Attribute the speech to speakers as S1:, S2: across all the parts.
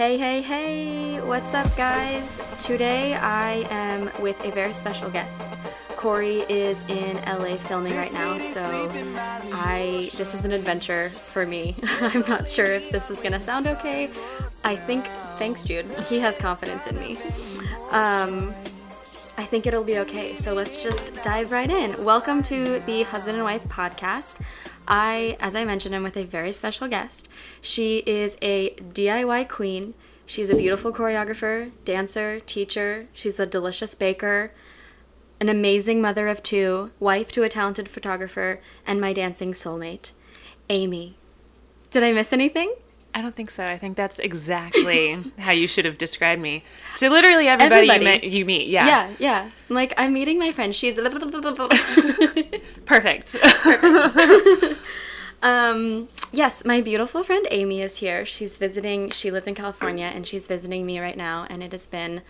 S1: Hey, hey, hey! What's up, guys? Today I am with a very special guest. Corey is in LA filming right now, so I this is an adventure for me. I'm not sure if this is gonna sound okay. I think thanks, Jude. He has confidence in me. Um, I think it'll be okay. So let's just dive right in. Welcome to the Husband and Wife podcast. I, as I mentioned, I'm with a very special guest. She is a DIY queen. She's a beautiful choreographer, dancer, teacher. She's a delicious baker, an amazing mother of two, wife to a talented photographer, and my dancing soulmate, Amy. Did I miss anything?
S2: I don't think so. I think that's exactly how you should have described me. To literally everybody,
S1: Everybody.
S2: You, met, you meet. Yeah.
S1: Yeah, yeah. Like I'm meeting my friend. She's
S2: Perfect.
S1: Um, yes, my beautiful friend Amy is here. She's visiting, she lives in California and she's visiting me right now. And it has been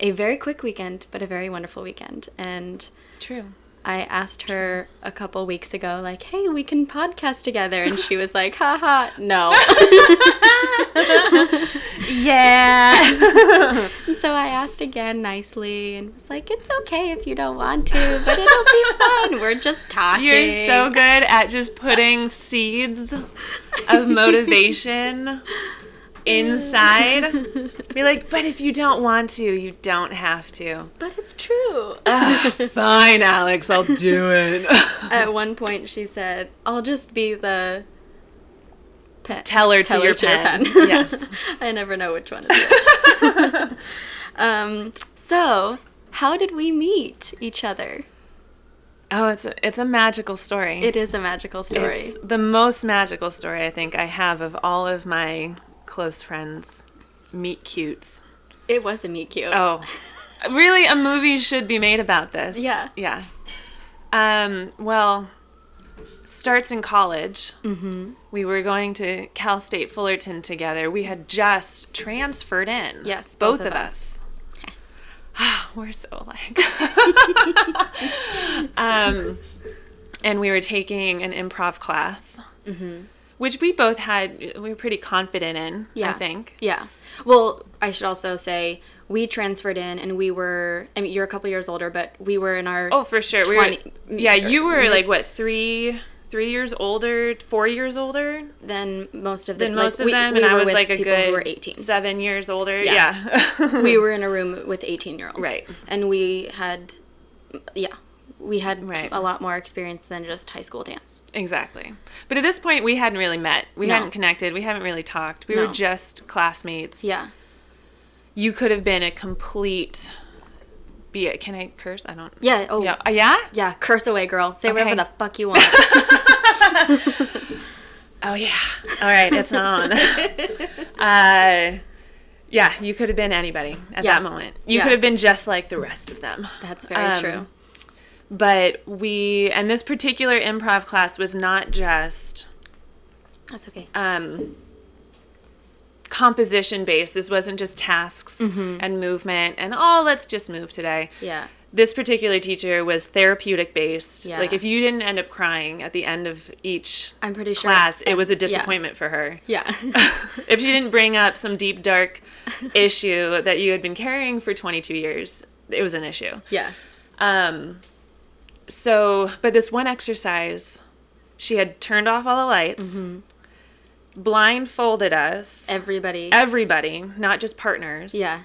S1: a very quick weekend, but a very wonderful weekend. And
S2: True.
S1: I asked her a couple weeks ago, like, hey, we can podcast together. And she was like, haha, no.
S2: Yeah.
S1: and so I asked again nicely and was like, it's okay if you don't want to, but it'll be fun. We're just talking.
S2: You're so good at just putting seeds of motivation inside. Be like, but if you don't want to, you don't have to.
S1: But it's true.
S2: Fine, Alex, I'll do it.
S1: At one point, she said, I'll just be the Penn.
S2: Teller to your Penn. Yes.
S1: I never know which one is which. um, so, how did we meet each other?
S2: Oh, it's a, it's a magical story.
S1: It is a magical story.
S2: It's the most magical story I think I have of all of my close friends. Meet cutes.
S1: It was a meet cute.
S2: Oh, really? A movie should be made about this.
S1: Yeah.
S2: Yeah. Um. Well, starts in college. Mm-hmm. We were going to Cal State Fullerton together. We had just transferred in.
S1: Yes,
S2: both,
S1: both
S2: of
S1: of
S2: us. we're so alike. um, and we were taking an improv class,
S1: Mm-hmm.
S2: Which we both had. We were pretty confident in.
S1: Yeah.
S2: I think.
S1: Yeah. Well, I should also say we transferred in and we were, I mean, you're a couple years older, but we were in our.
S2: Oh, for sure. We
S1: 20
S2: were. Yeah, you were
S1: mm-hmm.
S2: like what three, three years older, four years older
S1: than most of the
S2: than
S1: like,
S2: most of
S1: we-
S2: them,
S1: we
S2: and I was
S1: with
S2: like a good
S1: who were 18.
S2: seven years older.
S1: Yeah.
S2: Yeah.
S1: we were in a room with 18 year olds.
S2: Right.
S1: And we had, yeah, we had
S2: Right.
S1: a lot more experience than just high school dance.
S2: exactly. But at this point, we hadn't really met. We
S1: No.
S2: hadn't connected. We haven't really talked. We
S1: No.
S2: were just classmates.
S1: Yeah.
S2: You could have been a complete. Be it. Can I curse? I don't.
S1: Yeah. Oh,
S2: Yeah.
S1: yeah.
S2: Uh, yeah.
S1: curse away, girl. Say whatever the fuck you want.
S2: Oh yeah. All right, it's on. uh, yeah, you could have been anybody at
S1: Yeah.
S2: that moment. You
S1: Yeah.
S2: could have been just like the rest of them.
S1: That's very
S2: Um,
S1: true.
S2: But we, and this particular improv class was not just
S1: That's okay.
S2: um, composition based. This wasn't just tasks
S1: Mm-hmm.
S2: and movement and oh, let's just move today.
S1: Yeah.
S2: This particular teacher was therapeutic based.
S1: Yeah.
S2: Like if you didn't end up crying at the end of each
S1: I'm pretty sure.
S2: class, it was a
S1: yeah.
S2: disappointment for her.
S1: Yeah.
S2: if you didn't bring up some deep dark issue that you had been carrying for 22 years, it was an issue.
S1: yeah.
S2: Um, so, but this one exercise, she had turned off all the lights, blindfolded us,
S1: Everybody.
S2: everybody, not just partners.
S1: yeah.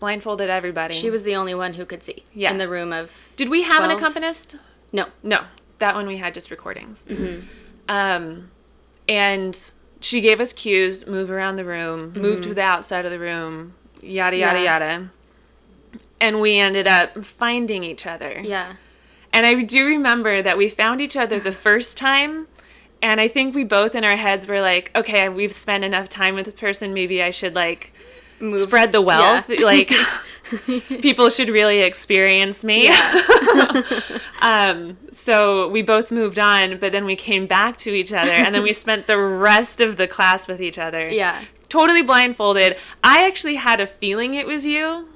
S2: blindfolded everybody.
S1: She was the only one who could see in the room of.
S2: Did we have an accompanist?
S1: No.
S2: No, that one we had just recordings.
S1: Mm-hmm.
S2: Um, and she gave us cues: move around the room, move to the outside of the room, yada yada
S1: Mm-hmm. Yeah.
S2: yada. And we ended up finding each other.
S1: Yeah.
S2: And I do remember that we found each other the first time. And I think we both in our heads were like, okay, we've spent enough time with this person. Maybe I should like
S1: Move.
S2: spread the wealth.
S1: Yeah.
S2: Like people should really experience me.
S1: Yeah.
S2: um, so we both moved on, but then we came back to each other and then we spent the rest of the class with each other.
S1: Yeah.
S2: Totally blindfolded. I actually had a feeling it was you.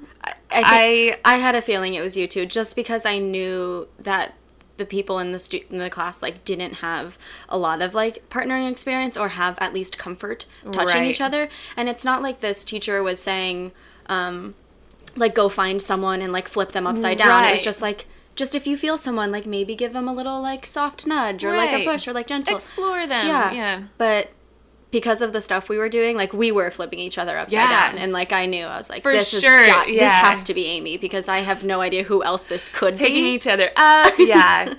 S1: I, I, I had a feeling it was you too, just because I knew that the people in the stu- in the class like didn't have a lot of like partnering experience or have at least comfort touching
S2: Right.
S1: each other and it's not like this teacher was saying um like go find someone and like flip them upside down it was just like just if you feel someone like maybe give them a little like soft nudge or like a
S2: Right.
S1: push or like gentle
S2: Explore them.
S1: yeah
S2: Yeah.
S1: but because of the stuff we were doing like we were flipping each other upside
S2: Yeah.
S1: down and like i knew i was like
S2: For
S1: this is
S2: sure,
S1: got- this has to be amy because i have no idea who else this could
S2: Picking
S1: be Picking
S2: each other up. Yeah.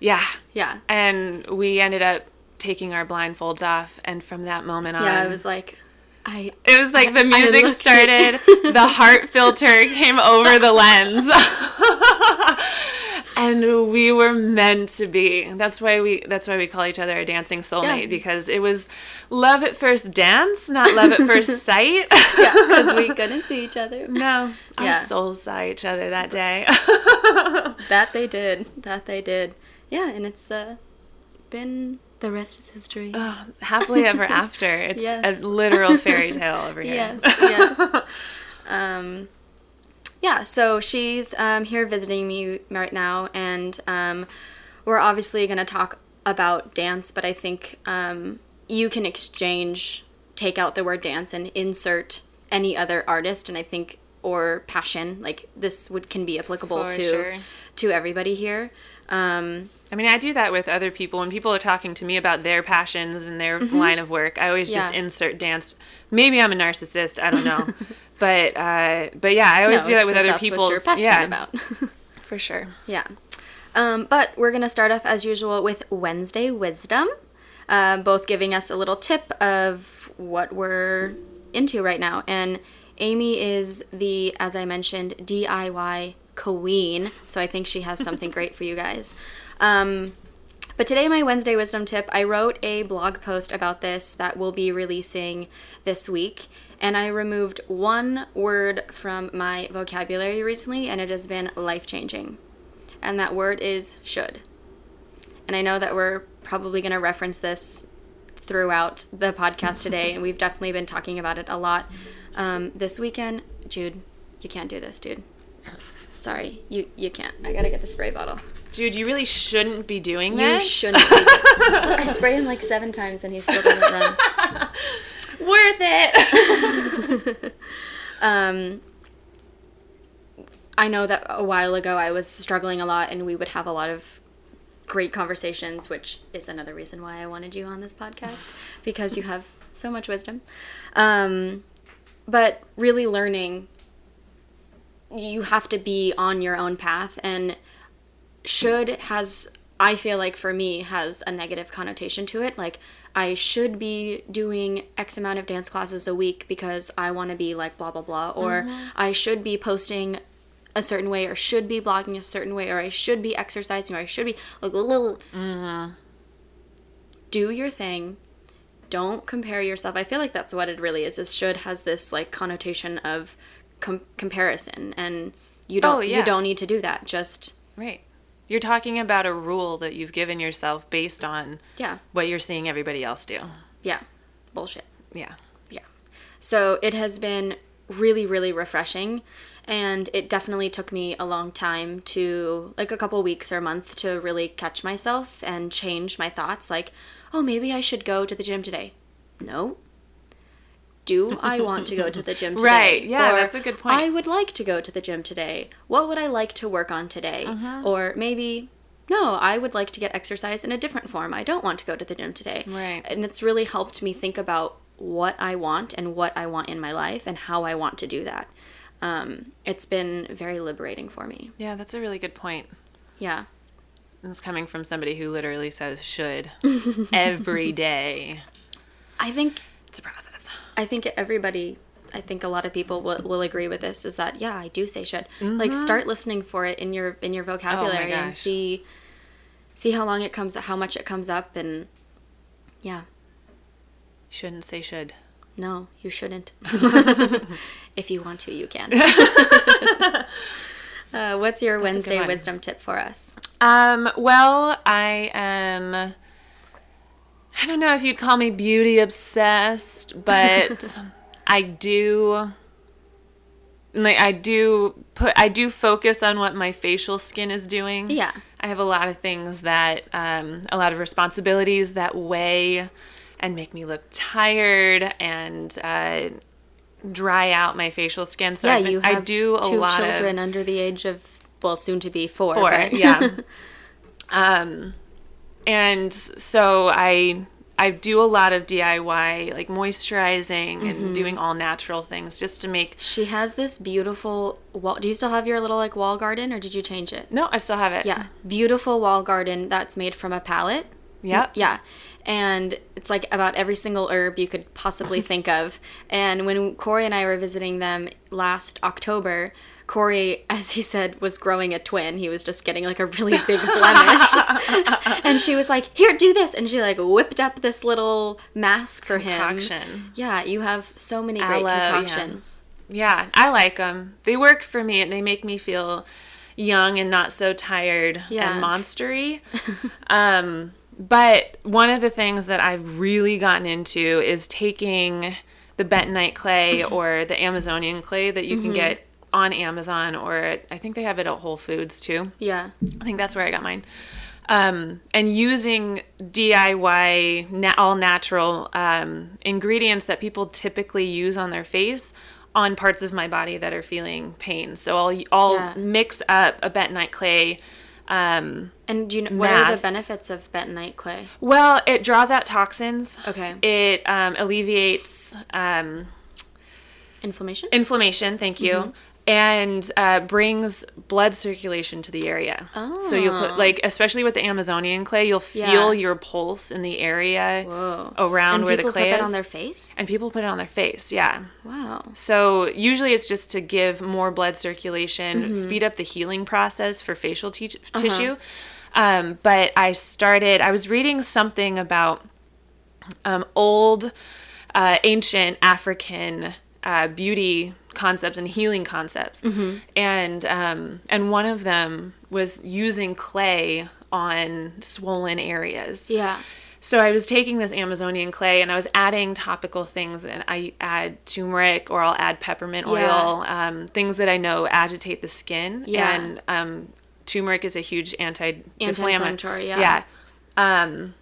S2: yeah.
S1: yeah
S2: And we ended up taking our blindfolds off. And from that moment on,
S1: yeah i was like i
S2: It was like the music started, the heart filter came over the lens. and we were meant to be. That's why we that's why we call each other a dancing soulmate
S1: Yeah.
S2: because it was love at first dance, not love at first sight.
S1: yeah because we couldn't see each other
S2: no, our souls saw each other that day.
S1: that they did that they did yeah and it's uh been the rest is history
S2: Oh, happily ever after. It's
S1: Yes.
S2: a literal fairy tale over here.
S1: Yes, yes. um, yeah, so she's um, here visiting me right now, and um, we're obviously going to talk about dance, but I think um, you can exchange, take out the word dance, and insert any other artist, and I think or passion like this would can be applicable
S2: For
S1: to
S2: sure.
S1: to everybody here. Um,
S2: I mean, I do that with other people. When people are talking to me about their passions and their line of work, I always just
S1: Mm-hmm.
S2: Insert dance. Maybe I'm a narcissist. I don't know. but uh, but yeah, I always
S1: no,
S2: do that with other people.
S1: What you're passionate
S2: yeah,
S1: about.
S2: for sure.
S1: Yeah. Um, but we're going to start off as usual with Wednesday Wisdom, uh, both giving us a little tip of what we're into right now. And Amy is the, as I mentioned, DIY queen. So I think she has something great for you guys. Um, but today, my Wednesday wisdom tip, I wrote a blog post about this that we'll be releasing this week. And I removed one word from my vocabulary recently, and it has been life changing. And that word is should. And I know that we're probably going to reference this throughout the podcast today, and we've definitely been talking about it a lot. Um, this weekend, Jude, you can't do this, dude. Sorry, you you can't. I gotta get the spray bottle.
S2: Dude, you really shouldn't be doing
S1: You
S2: this.
S1: You shouldn't. Be I spray him like seven times and he still doesn't run.
S2: Worth it.
S1: Um, I know that a while ago I was struggling a lot, and we would have a lot of great conversations, which is another reason why I wanted you on this podcast because you have so much wisdom. Um, but really learning, you have to be on your own path, and should has I feel like for me has a negative connotation to it. Like I should be doing X amount of dance classes a week because I want to be like blah blah blah, or mm-hmm. I should be posting a certain way, or should be blogging a certain way, or I should be exercising, or I should be like a little. Do your thing. Don't compare yourself. I feel like that's what it really is. Is should has this like connotation of com- comparison, and you oh, don't
S2: Oh, yeah.
S1: you don't need to do that. Just
S2: right. You're talking about a rule that you've given yourself based on
S1: yeah,
S2: what you're seeing everybody else do.
S1: yeah, bullshit.
S2: Yeah.
S1: Yeah. So it has been really, really refreshing. And it definitely took me a long time to, like a couple weeks or a month, to really catch myself and change my thoughts. Like, oh, maybe I should go to the gym today. No. Do I want to go to the gym today?
S2: Right, yeah,
S1: Or,
S2: that's a good point.
S1: I would like to go to the gym today. What would I like to work on today?
S2: Mm-hmm.
S1: Or maybe, no, I would like to get exercise in a different form. I don't want to go to the gym today
S2: Right.
S1: and it's really helped me think about what I want and what I want in my life and how I want to do that. Um, it's been very liberating for me.
S2: Yeah, that's a really good point.
S1: Yeah.
S2: And It's coming from somebody who literally says should every day.
S1: I think
S2: It's a process.
S1: I think everybody I think a lot of people will, will agree with this is that yeah, I do say should. Like start listening for it in your in your vocabulary and see see how long it comes how much it comes up and yeah.
S2: Shouldn't say should.
S1: No, you shouldn't. if you want to, you can. uh, what's your
S2: good
S1: Wednesday wisdom tip for us?
S2: Um, well, I am I don't know if you'd call me beauty obsessed, but I do like I do put I do focus on what my facial skin is doing.
S1: Yeah.
S2: I have a lot of things that, um, a lot of responsibilities that weigh and make me look tired and uh, dry out my facial skin. So
S1: yeah,
S2: been-
S1: you have
S2: I do a
S1: two
S2: lot of
S1: children under the age of well, soon to be four.
S2: Four, yeah. um, and so I I do a lot of DIY, like moisturizing
S1: Mm-hmm.
S2: and doing all natural things just to make.
S1: She has this beautiful wall. Do you still have your little like wall garden, or did you change it?
S2: No, I still have it.
S1: Yeah, beautiful wall garden that's made from a palette.
S2: Yep.
S1: Yeah. And it's like about every single herb you could possibly think of. And when Corey and I were visiting them last October, Corey, as he said, was growing a twin. He was just getting like a really big blemish. and she was like, Here, do this. And she like whipped up this little mask for him. Yeah, you have so many great
S2: Aloe, yeah.
S1: concoctions.
S2: Yeah, I like them. They work for me and they make me feel young and not so tired
S1: Yeah.
S2: and monstery. um, but one of the things that I've really gotten into is taking the bentonite clay or the Amazonian clay that you can get on Amazon or at, I think they have it at Whole Foods too.
S1: Yeah.
S2: I think that's where I got mine. Um, and using DIY, na- all natural um, ingredients that people typically use on their face on parts of my body that are feeling pain. So I'll I'll
S1: Yeah.
S2: mix up a bentonite clay. Um,
S1: And do you know what are the benefits of bentonite clay?
S2: well, it draws out toxins.
S1: Okay.
S2: It um, alleviates um,
S1: Inflammation?
S2: inflammation. Thank you.
S1: Mm-hmm.
S2: And uh, brings blood circulation to the area. Oh. So you'll put, like, especially with the Amazonian clay, you'll feel
S1: Yeah.
S2: your pulse in the area
S1: Whoa.
S2: around
S1: and
S2: where the
S1: people
S2: clay
S1: put that
S2: is.
S1: on their face?
S2: and people put it on their face. Yeah.
S1: Wow.
S2: So usually it's just to give more blood circulation,
S1: Mm-hmm.
S2: speed up the healing process for facial te-
S1: Uh-huh.
S2: tissue. Um, but I started, I was reading something about um, old, uh, ancient African uh, beauty concepts and healing concepts,
S1: Mm-hmm.
S2: and um, and one of them was using clay on swollen areas.
S1: Yeah.
S2: So I was taking this Amazonian clay and I was adding topical things, and I add turmeric or I'll add peppermint oil, um, things that I know agitate the skin.
S1: Yeah.
S2: And um, turmeric is a huge anti-deflammatory.
S1: Anti-inflammatory, yeah.
S2: Yeah. Um,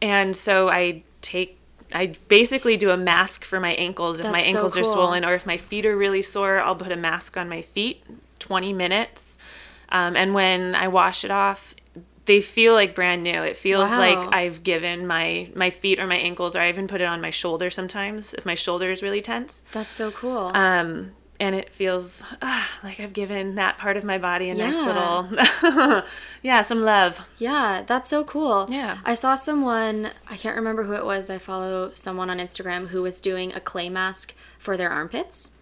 S2: and so I take. I basically do a mask for my ankles if my
S1: That's so
S2: ankles are swollen, or if my feet are really sore, I'll put a mask on my feet, 20 minutes. Um, and when I wash it off, they feel like brand new. It feels
S1: Wow.
S2: like I've given my my feet or my ankles, or I even put it on my shoulder sometimes if my shoulder is really tense.
S1: That's so cool.
S2: Um, and it feels ah, like I've given that part of my body a nice little, yeah, some love.
S1: yeah, that's so cool.
S2: Yeah.
S1: I saw someone, I can't remember who it was. I follow someone on Instagram who was doing a clay mask for their armpits.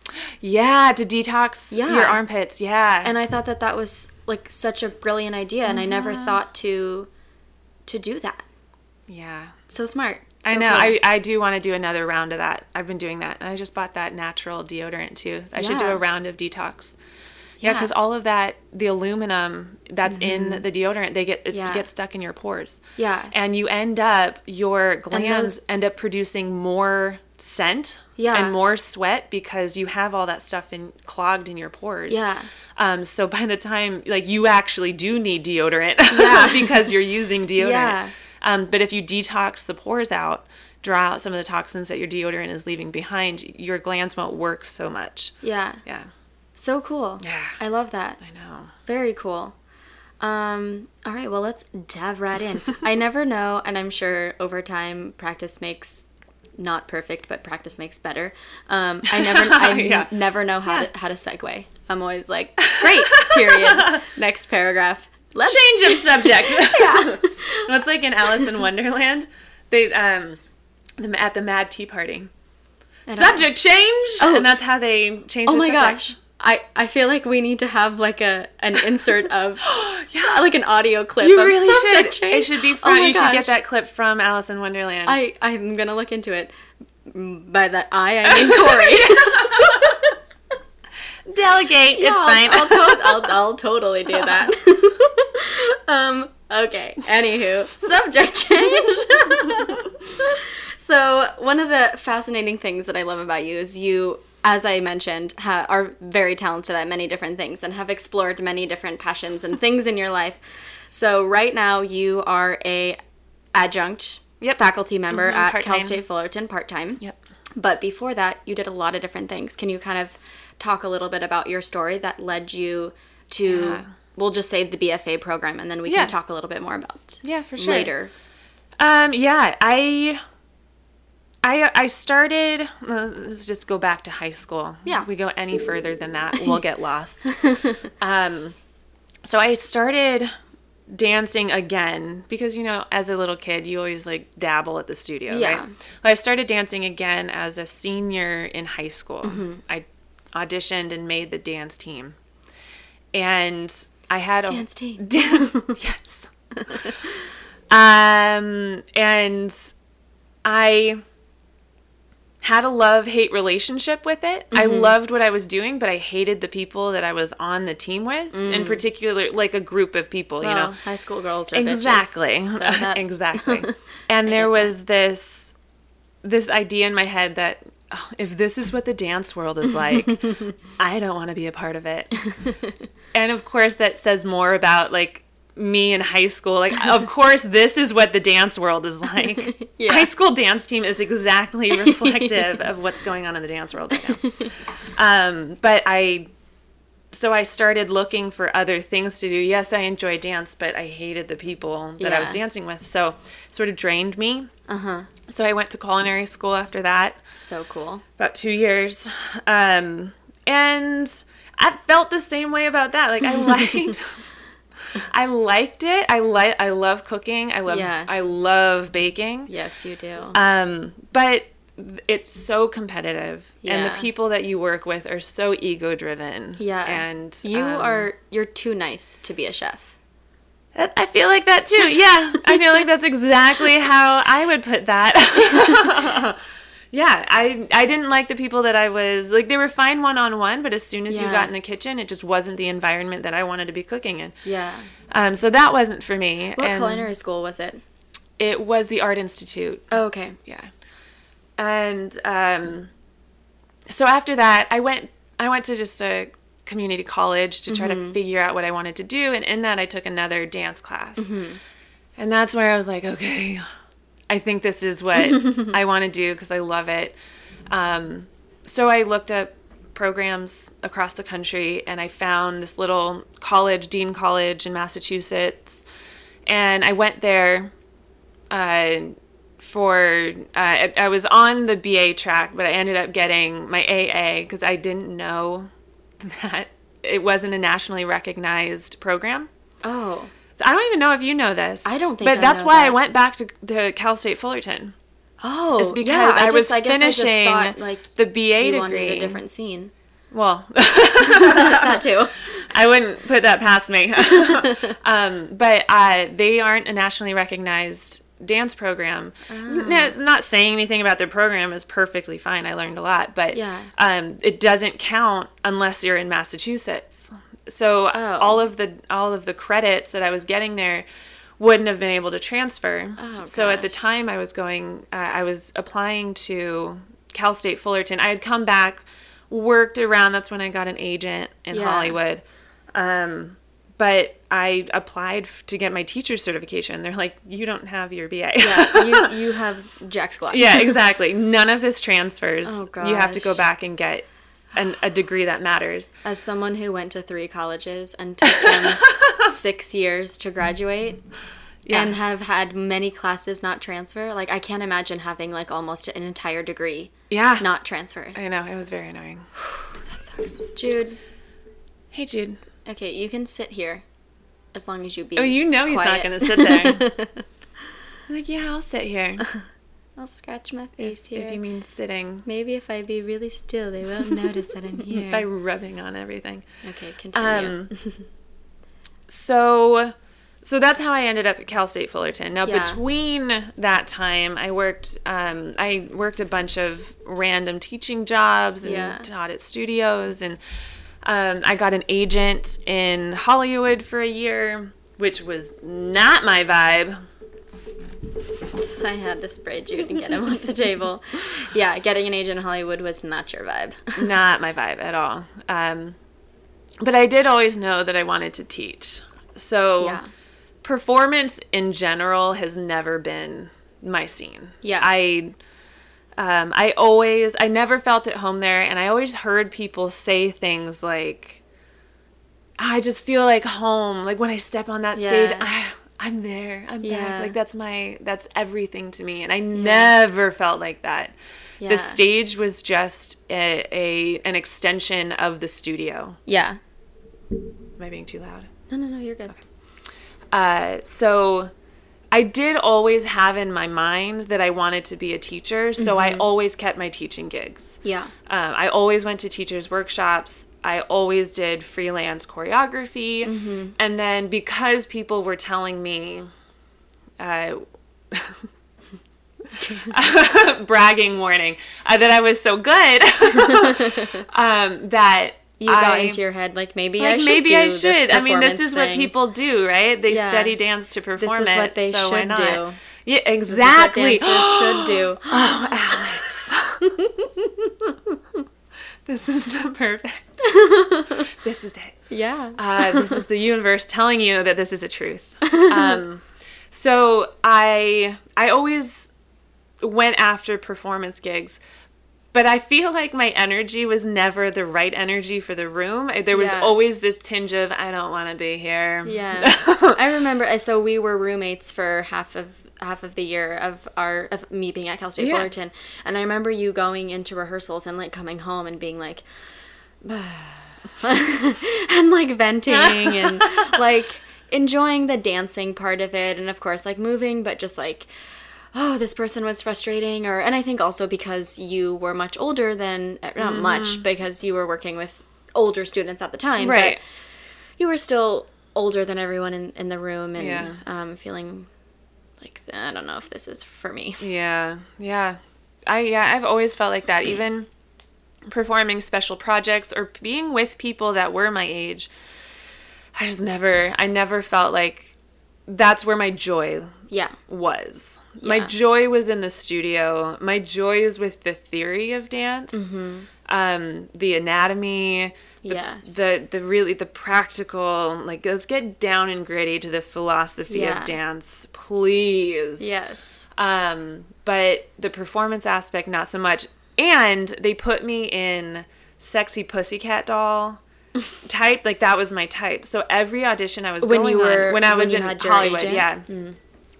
S2: Yeah, to detox
S1: Yeah.
S2: your armpits. Yeah,
S1: And I thought that that was like such a brilliant idea and I never
S2: Mm-hmm.
S1: thought to to do that.
S2: yeah.
S1: So smart.
S2: I know.
S1: cool.
S2: I, I do want to do another round of that. I've been doing that. And I just bought that natural deodorant too. I should do a round of detox. Yeah,
S1: Yeah.
S2: because all of that, the aluminum that's in the deodorant, they get it's
S1: Mm-hmm. Yeah.
S2: get stuck in your pores.
S1: Yeah.
S2: And you end up your glands
S1: those-
S2: end up producing more scent
S1: Yeah.
S2: and more sweat because you have all that stuff in clogged in your pores.
S1: Yeah.
S2: Um, so by the time like you actually do need deodorant
S1: Yeah.
S2: because you're using deodorant.
S1: Yeah.
S2: Um, but if you detox the pores out, draw out some of the toxins that your deodorant is leaving behind, your glands won't work so much.
S1: Yeah.
S2: Yeah,
S1: So cool.
S2: Yeah.
S1: I love that.
S2: I know.
S1: Very cool. Um, all right, well, let's dive right in. I never know, and I'm sure over time practice makes not perfect, but practice makes better. Um, I never, I n-
S2: Yeah.
S1: never know how
S2: Yeah.
S1: to how to segue. I'm always like, great, period. Next paragraph. Let's
S2: Change of subject.
S1: yeah.
S2: It's like in Alice in Wonderland. They um, the, at the Mad Tea Party. Subject change,
S1: Oh.
S2: and that's how they change.
S1: Oh my
S2: subject.
S1: gosh. I, I feel like we need to have like a an insert of yeah. like an audio clip
S2: You
S1: of
S2: really
S1: subject
S2: should.
S1: change.
S2: It should be
S1: Oh
S2: fun.
S1: my
S2: you should get that clip from Alice in Wonderland.
S1: I I'm gonna look into it. By that I I mean Corey.
S2: Delegate.
S1: Yeah,
S2: it's fine.
S1: I'll, to- I'll, I'll totally do that. um. Okay. Anywho, subject change. so one of the fascinating things that I love about you is you as I mentioned, ha- are very talented at many different things and have explored many different passions and things in your life. So right now you are a adjunct
S2: Yep.
S1: faculty member
S2: Mhm,
S1: at
S2: part-time.
S1: Cal State Fullerton part time.
S2: Yep.
S1: But before that, you did a lot of different things. Can you kind of talk a little bit about your story that led you to,
S2: Yeah.
S1: we'll just say the BFA program, and then we
S2: Yeah.
S1: can talk a little bit more about
S2: Yeah, for sure.
S1: later.
S2: Um, yeah, I, I, I started. Let's just go back to high school.
S1: Yeah.
S2: If we go any further than that, we'll get lost. um, so I started dancing again because you know, as a little kid, you always like dabble at the studio,
S1: Yeah.
S2: right? Well, I started dancing again as a senior in high school.
S1: Mm-hmm.
S2: I auditioned and made the dance team, and I had a
S1: Dance team.
S2: yes. um, and I had a love hate relationship with it. I
S1: Mm-hmm.
S2: loved what I was doing, but I hated the people that I was on the team with, in particular, like a group of people, you
S1: Mm.
S2: Know.
S1: high school girls are bitches.
S2: Exactly.
S1: So that-
S2: exactly. And there was this this idea in my head that oh, if this is what the dance world is like, I don't want to be a part of it. and of course that says more about like me in high school. Like of course this is what the dance world is like.
S1: Yeah.
S2: High school dance team is exactly reflective of what's going on in the dance world right now. Um, but I so I started looking for other things to do. Yes, I enjoy dance, but I hated the people that I was dancing with. So sort of drained me.
S1: Uh huh.
S2: So I went to culinary school after that,
S1: So cool.
S2: about two years. Um, and I felt the same way about that. Like I liked I liked it. I like I love cooking. I love
S1: Yeah.
S2: I love baking.
S1: Yes, you do.
S2: Um, but it's so competitive and the people that you work with are so ego driven.
S1: yeah.
S2: And
S1: you
S2: um,
S1: are you're too nice to be a chef.
S2: That- I feel like that too. Yeah, I feel like that's exactly how I would put that. yeah, I I didn't like the people that I was like. They were fine one on one, but as soon as you got in the kitchen, it just wasn't the environment that I wanted to be cooking in.
S1: Yeah.
S2: Um, so that wasn't for me.
S1: What
S2: and
S1: culinary school was it?
S2: It was the Art Institute.
S1: Oh, okay.
S2: Yeah, and um, so after that, I went. I went to just a community college to try to figure out what I wanted to do, and in that, I took another dance class. And that's where I was like, okay, I think this is what I want to do because I love it. Um, so I looked up programs across the country and I found this little college, Dean College in Massachusetts. And I went there uh, for, uh, I, I was on the BA track, but I ended up getting my AA because I didn't know that it wasn't a nationally recognized program.
S1: Oh.
S2: So I don't even know if you know this.
S1: I don't think
S2: But
S1: I
S2: that's why I went back to the Cal State Fullerton.
S1: Oh.
S2: It's because
S1: yeah,
S2: I,
S1: just-
S2: was
S1: I I
S2: finishing
S1: thought, like
S2: the BA degree.
S1: wanted a different scene.
S2: Well,
S1: that too.
S2: I wouldn't put that past me. um, but uh, they aren't a nationally recognized dance program.
S1: Ah.
S2: Not saying anything about their program is perfectly fine. I learned a lot, but
S1: Yeah.
S2: um, it doesn't count unless you're in Massachusetts. So
S1: Oh.
S2: all of the all of the credits that I was getting there wouldn't have been able to transfer.
S1: Oh,
S2: so at the time I was going, uh, I was applying to Cal State Fullerton. I had come back, worked around. That's when I got an agent in
S1: Yeah.
S2: Hollywood. Um, but I applied to get my teacher's certification. They're like, you don't have your BA.
S1: Yeah, you you have Jack Squat.
S2: yeah, exactly. None of this transfers.
S1: Oh,
S2: You have to go back and get an, a degree that matters.
S1: As someone who went to three colleges and took them six years to graduate
S2: Yeah.
S1: and have had many classes not transfer, like I can't imagine having like almost an entire degree
S2: yeah.
S1: not transfer.
S2: I know. It was very annoying.
S1: That sucks. Jude,
S2: Hey, Jude.
S1: okay, you can sit here as long as you be.
S2: Oh, you know he's not going to sit there. Like, yeah, I'll sit here.
S1: I'll scratch my face here.
S2: If you mean sitting
S1: Maybe if I be really still, they won't notice that I'm here.
S2: by rubbing on everything.
S1: Okay, continue.
S2: Um, so so that's how I ended up at Cal State Fullerton. Now
S1: Yeah.
S2: between that time, I worked um, I worked a bunch of random teaching jobs and
S1: Yeah.
S2: taught at studios, and um, I got an agent in Hollywood for a year, which was not my vibe.
S1: I had to spray Jude and get him off the table. Yeah, getting an agent in Hollywood was not your vibe.
S2: not my vibe at all. Um, but I did always know that I wanted to teach. So
S1: Yeah.
S2: performance in general has never been my scene.
S1: Yeah.
S2: I um, I always I never felt at home there and I always heard people say things like I just feel like home. Like when I step on that stage, I, I'm there. I'm
S1: Yeah.
S2: back. Like that's my that's everything to me. And I never felt like that.
S1: Yeah.
S2: The stage was just a, a an extension of the studio.
S1: Yeah.
S2: Am I being too loud?
S1: No, no, no, you're good. Okay.
S2: Uh, so I did always have in my mind that I wanted to be a teacher. So I always kept my teaching gigs.
S1: Yeah.
S2: Um, I always went to teachers' workshops. I always did freelance choreography. And then because people were telling me, uh, bragging warning, uh, that I was so good, um, that
S1: You got
S2: I-
S1: into your head like maybe
S2: like
S1: I should
S2: maybe
S1: do
S2: I
S1: this
S2: should. I mean, this is what people do, right? They
S1: Yeah.
S2: study dance to perform
S1: this
S2: is
S1: what they
S2: so
S1: should do.
S2: Yeah,
S1: This is what
S2: exactly.
S1: dancers should do. Oh, Alex.
S2: this is the perfect. this is it.
S1: Yeah.
S2: Uh, this is the universe telling you that this is a truth. Um, so I I always went after performance gigs, but I feel like my energy was never the right energy for the room. There was
S1: Yeah.
S2: always this tinge of I don't want to be here.
S1: Yeah, I remember. uh, So we were roommates for half of half of the year of our of me being at Cal State
S2: Yeah.
S1: Fullerton, and I remember you going into rehearsals and like coming home and being like, and like venting and like enjoying the dancing part of it, and of course like moving, but just like. Oh, this person was frustrating, or and I think also because you were much older than uh, not much because you were working with older students at the time, but
S2: Right.
S1: you were still older than everyone in, in the room and
S2: Yeah.
S1: um, feeling like I don't know if this is for me.
S2: Yeah, yeah. I yeah, I've always felt like that. Even performing special projects or being with people that were my age, I just never I never felt like that's where my joy
S1: Yeah.
S2: was. My joy was in the studio. My joy is with the theory of dance,
S1: Mm-hmm.
S2: um, the anatomy, the,
S1: Yes.
S2: the the really the practical. Like, let's get down and gritty to the philosophy
S1: Yeah.
S2: of dance, please.
S1: Yes.
S2: Um, but the performance aspect, not so much. And they put me in sexy pussycat doll type. Like that was my type. So every audition I was
S1: When
S2: going
S1: you were-
S2: on, when I was
S1: you
S2: in Hollywood,
S1: agent?
S2: yeah.
S1: Mm.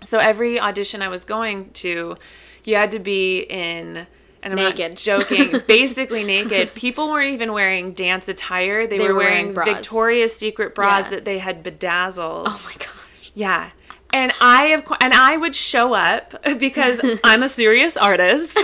S2: So every audition I was going to, you had to be in. And I'm
S1: Naked.
S2: not joking. basically naked. People weren't even wearing dance attire. They,
S1: They
S2: were,
S1: were
S2: wearing,
S1: wearing.
S2: Victoria's Secret bras
S1: Yeah.
S2: that they had bedazzled.
S1: Oh my gosh.
S2: Yeah. And I of and I would show up because I'm a serious artist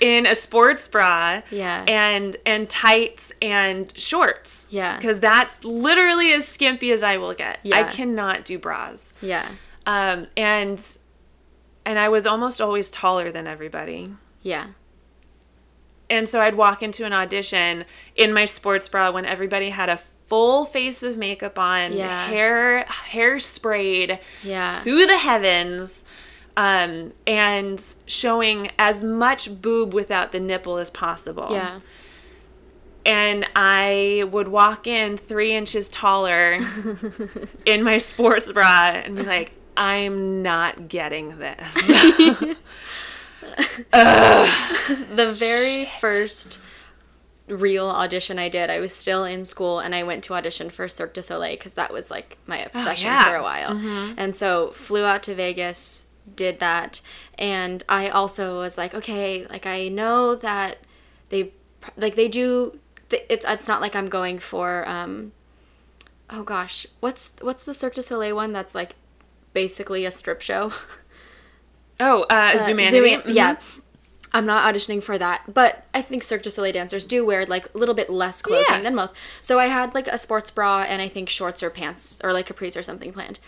S2: in a sports bra
S1: Yeah.
S2: and and tights and shorts.
S1: Yeah.
S2: Cuz that's literally as skimpy as I will get. I cannot do bras.
S1: Yeah.
S2: Um and and I was almost always taller than everybody.
S1: Yeah.
S2: And so I'd walk into an audition in my sports bra when everybody had a full face of makeup on,
S1: Yeah.
S2: hair hair sprayed
S1: Yeah.
S2: to the heavens, um, and showing as much boob without the nipple as possible.
S1: Yeah.
S2: And I would walk in three inches taller in my sports bra and be like, I'm not getting this.
S1: The very first real audition I did, I was still in school and I went to audition for Cirque du Soleil because that was like my obsession
S2: yeah.
S1: for a while. And so flew out to Vegas, did that, and I also was like, okay, like I know that they like they do. It's it's not like I'm going for um. Oh gosh, what's what's the Cirque du Soleil one that's like basically a strip show?
S2: oh, uh,
S1: Uh,
S2: Zumanity?
S1: Zuma- Yeah. I'm not auditioning for that, but I think Cirque du Soleil dancers do wear like a little bit less clothing
S2: Yeah.
S1: than most. So I had like a sports bra and I think shorts or pants or like capris or something planned.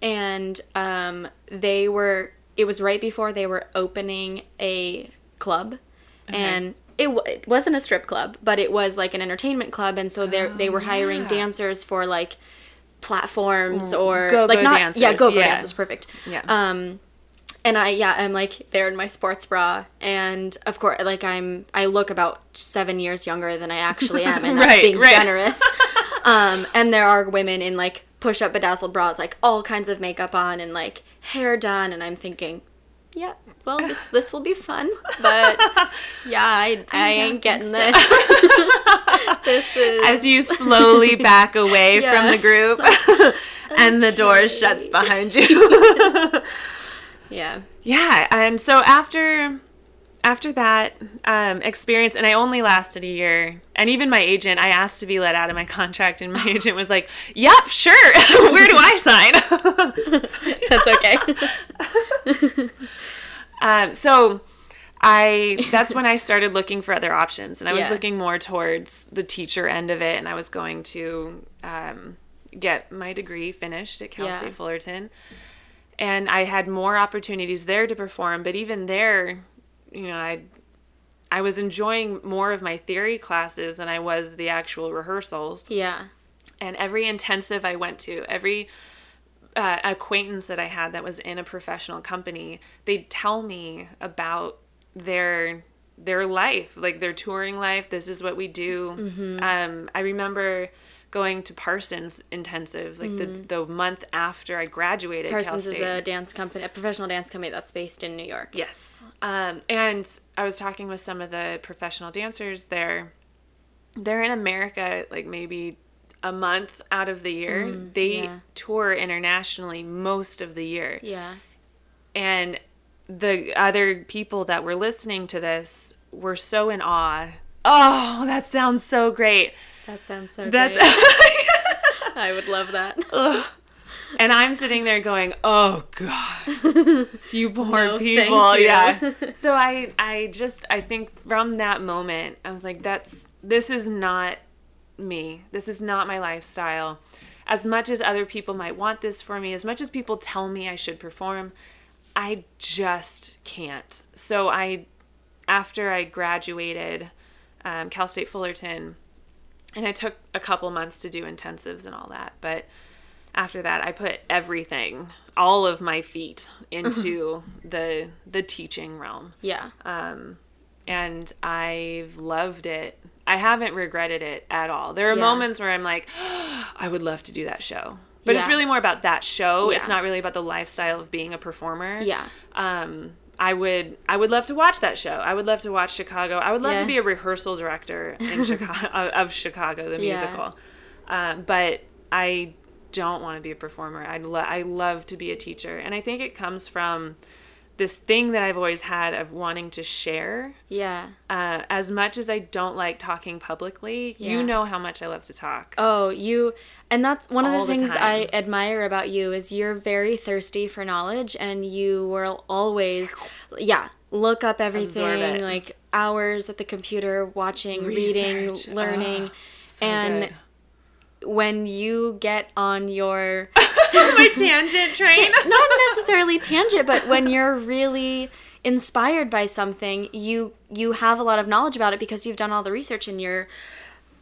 S1: And um, they were, it was right before they were opening a club. And it, w- it wasn't a strip club, but it was like an entertainment club. And so they they were hiring
S2: yeah.
S1: dancers for like platforms or
S2: Go-go
S1: like not,
S2: dancers,
S1: yeah, go-go
S2: yeah.
S1: dancers, perfect.
S2: Yeah.
S1: Um, and I yeah I'm like there in my sports bra and of course like I'm I look about seven years younger than I actually am and that's
S2: Right,
S1: being
S2: right.
S1: generous um and there are women in like push up bedazzled bras like all kinds of makeup on and like hair done and I'm thinking yeah well this this will be fun but yeah I I ain't getting this this is
S2: As you slowly back away
S1: Yeah.
S2: from the group and the door shuts behind you.
S1: yeah
S2: yeah, and so after after that um, experience, and I only lasted a year, and even my agent, I asked to be let out of my contract, and my agent was like, "Yep, sure. Where do I sign?"
S1: that's okay
S2: Um, so I that's when I started looking for other options, and I was
S1: Yeah.
S2: looking more towards the teacher end of it, and I was going to um, get my degree finished at Cal
S1: Yeah.
S2: State Fullerton, and I had more opportunities there to perform. But even there, you know, I I was enjoying more of my theory classes than I was the actual rehearsals
S1: yeah
S2: and every intensive I went to, every uh, acquaintance that I had that was in a professional company, they'd tell me about their their life, like their touring life. This is what we do.
S1: Mm-hmm.
S2: Um, I remember going to Parsons intensive, like the the month after I graduated.
S1: Mm-hmm. Parsons is a dance company, a professional dance company that's based in New York.
S2: Yes. Um, and I was talking with some of the professional dancers there. They're in America like maybe a month out of the year. they
S1: Mm, yeah.
S2: tour internationally most of the year.
S1: Yeah.
S2: And the other people that were listening to this were so in awe. Oh, that sounds so great.
S1: That sounds so
S2: That's
S1: great. I would love that.
S2: and I'm sitting there going, "Oh God, you poor
S1: No,
S2: people."
S1: you.
S2: Yeah. So I, I just, I think from that moment, I was like, "That's this is not me. This is not my lifestyle." As much as other people might want this for me, as much as people tell me I should perform, I just can't. So I, after I graduated, um, Cal State Fullerton, and I took a couple months to do intensives and all that, but after that i put everything all of my feet into the the teaching realm
S1: Yeah.
S2: um and i've loved it i haven't regretted it at all there are
S1: Yeah.
S2: moments where i'm like i would love to do that show but it's really more about that show it's not really about the lifestyle of being a performer
S1: Yeah.
S2: um I would I would love to watch that show. I would love to watch Chicago. I would love
S1: Yeah.
S2: to be a rehearsal director in Chicago of Chicago the
S1: Yeah.
S2: musical. Um, but I don't want to be a performer. I lo- I love to be a teacher, and I think it comes from this thing that I've always had of wanting to share.
S1: Yeah.
S2: Uh, as much as I don't like talking publicly,
S1: Yeah.
S2: you know how much I love to talk.
S1: Oh, you and that's one of the
S2: the
S1: things I admire about you is you're very thirsty for knowledge and you will always yeah, look up everything like hours at the computer watching, reading, learning.
S2: Oh, So
S1: and
S2: good.
S1: when you get on your
S2: my tangent train.
S1: not necessarily tangent, but when you're really inspired by something, you you have a lot of knowledge about it because you've done all the research and you're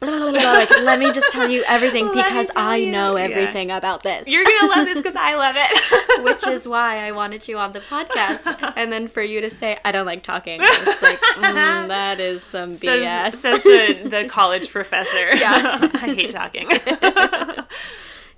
S1: blah, blah, blah, like let me just tell you everything because I
S2: you.
S1: know
S2: Yeah.
S1: everything about this.
S2: You're gonna love this because I love it.
S1: which is why I wanted you on the podcast, and then for you to say I don't like talking, it's like mm, that is some BS.
S2: says, says the the college professor.
S1: Yeah.
S2: I hate talking.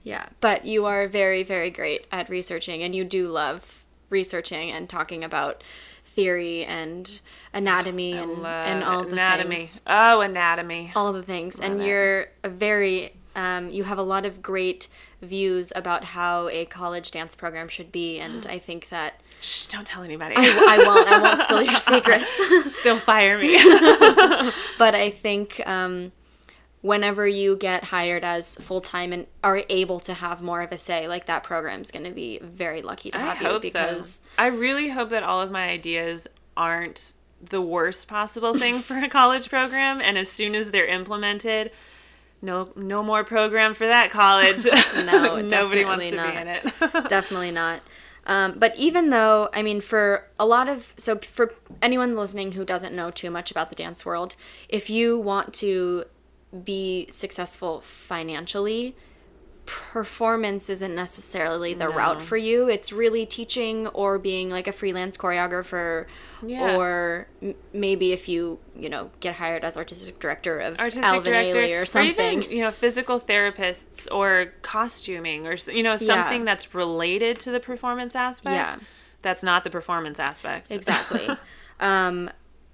S1: Yeah, but you are very, very great at researching, and you do love researching and talking about theory and anatomy and, and all the
S2: anatomy.
S1: things.
S2: Oh, anatomy.
S1: All the things. and
S2: it.
S1: you're a very, um, you have a lot of great views about how a college dance program should be, and I think that
S2: Shh, don't tell anybody.
S1: I, I won't, I won't spill your secrets.
S2: They'll fire me.
S1: but I think um, whenever you get hired as full time and are able to have more of a say, like that program's going to be very lucky to
S2: I
S1: have you
S2: hope
S1: because
S2: so. I really hope that all of my ideas aren't the worst possible thing for a college program, and as soon as they're implemented, no, no more program for that college.
S1: No,
S2: nobody wants to
S1: not.
S2: be in it.
S1: definitely not. Um, but even though, I mean, for a lot of, so for anyone listening who doesn't know too much about the dance world, if you want to be successful financially, performance isn't necessarily the
S2: No.
S1: route for you. It's really teaching or being like a freelance choreographer
S2: Yeah.
S1: or m- maybe if you, you know, get hired as artistic director of
S2: artistic
S1: Alvin
S2: director
S1: Ailey or something.
S2: even you know physical therapists or costuming or you know something that's related to the performance aspect
S1: Yeah.
S2: that's not the performance aspect
S1: exactly. um,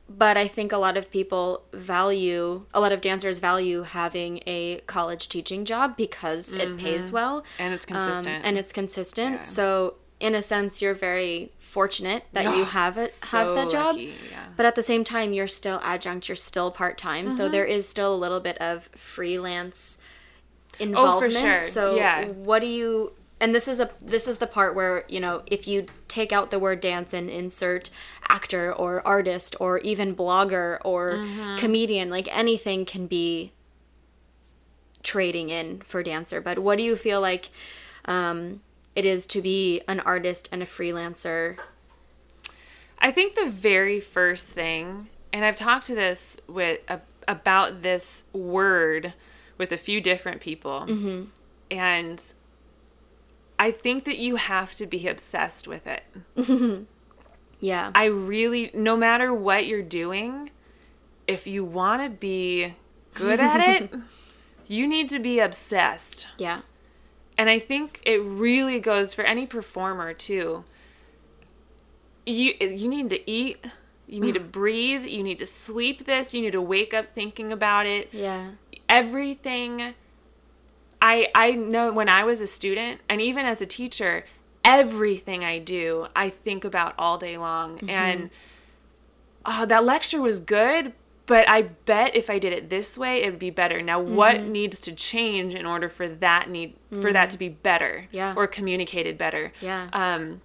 S1: but I think a lot of people value, a lot of dancers value having a college teaching job because it pays well.
S2: and it's
S1: um,
S2: consistent
S1: and it's consistent.
S2: Yeah.
S1: So, in a sense, you're very fortunate that you have it, have that job.
S2: lucky, yeah.
S1: But at the same time, you're still adjunct, you're still part time.
S2: Mm-hmm.
S1: So, there is still a little bit of freelance involvement.
S2: Oh, for sure.
S1: So,
S2: Yeah.
S1: what do you and this is a this is the part where you know if you take out the word dance and insert actor or artist or even blogger or
S2: Mm-hmm.
S1: comedian like anything can be trading in for dancer but what do you feel like um, it is to be an artist and a freelancer
S2: I think the very first thing, and I've talked to this with a, about this word with a few different people,
S1: Mm-hmm.
S2: and I think that you have to be obsessed with it.
S1: yeah
S2: I really, no matter what you're doing, if you want to be good at it, you need to be obsessed.
S1: yeah
S2: And I think it really goes for any performer too. You you need to eat, you need to breathe, you need to sleep this, you need to wake up thinking about it.
S1: yeah
S2: Everything I I know when I was a student and even as a teacher, everything I do, I think about all day long mm-hmm. and oh, that lecture was good, but I bet if I did it this way, it would be better. Now, what mm-hmm. needs to change in order for that need for that mm-hmm. to be better,
S1: Yeah.
S2: or communicated better?
S1: Yeah.
S2: Um,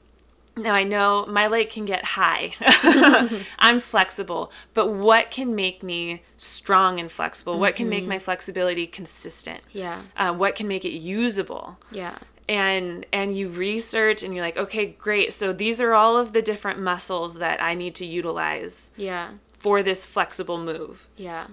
S2: now I know my leg can get high. I'm flexible, but what can make me strong and flexible? What can make my flexibility consistent?
S1: yeah
S2: Uh, what can make it usable?
S1: yeah
S2: and and you research and you're like okay great so these are all of the different muscles that i need to utilize
S1: yeah
S2: for this flexible move
S1: yeah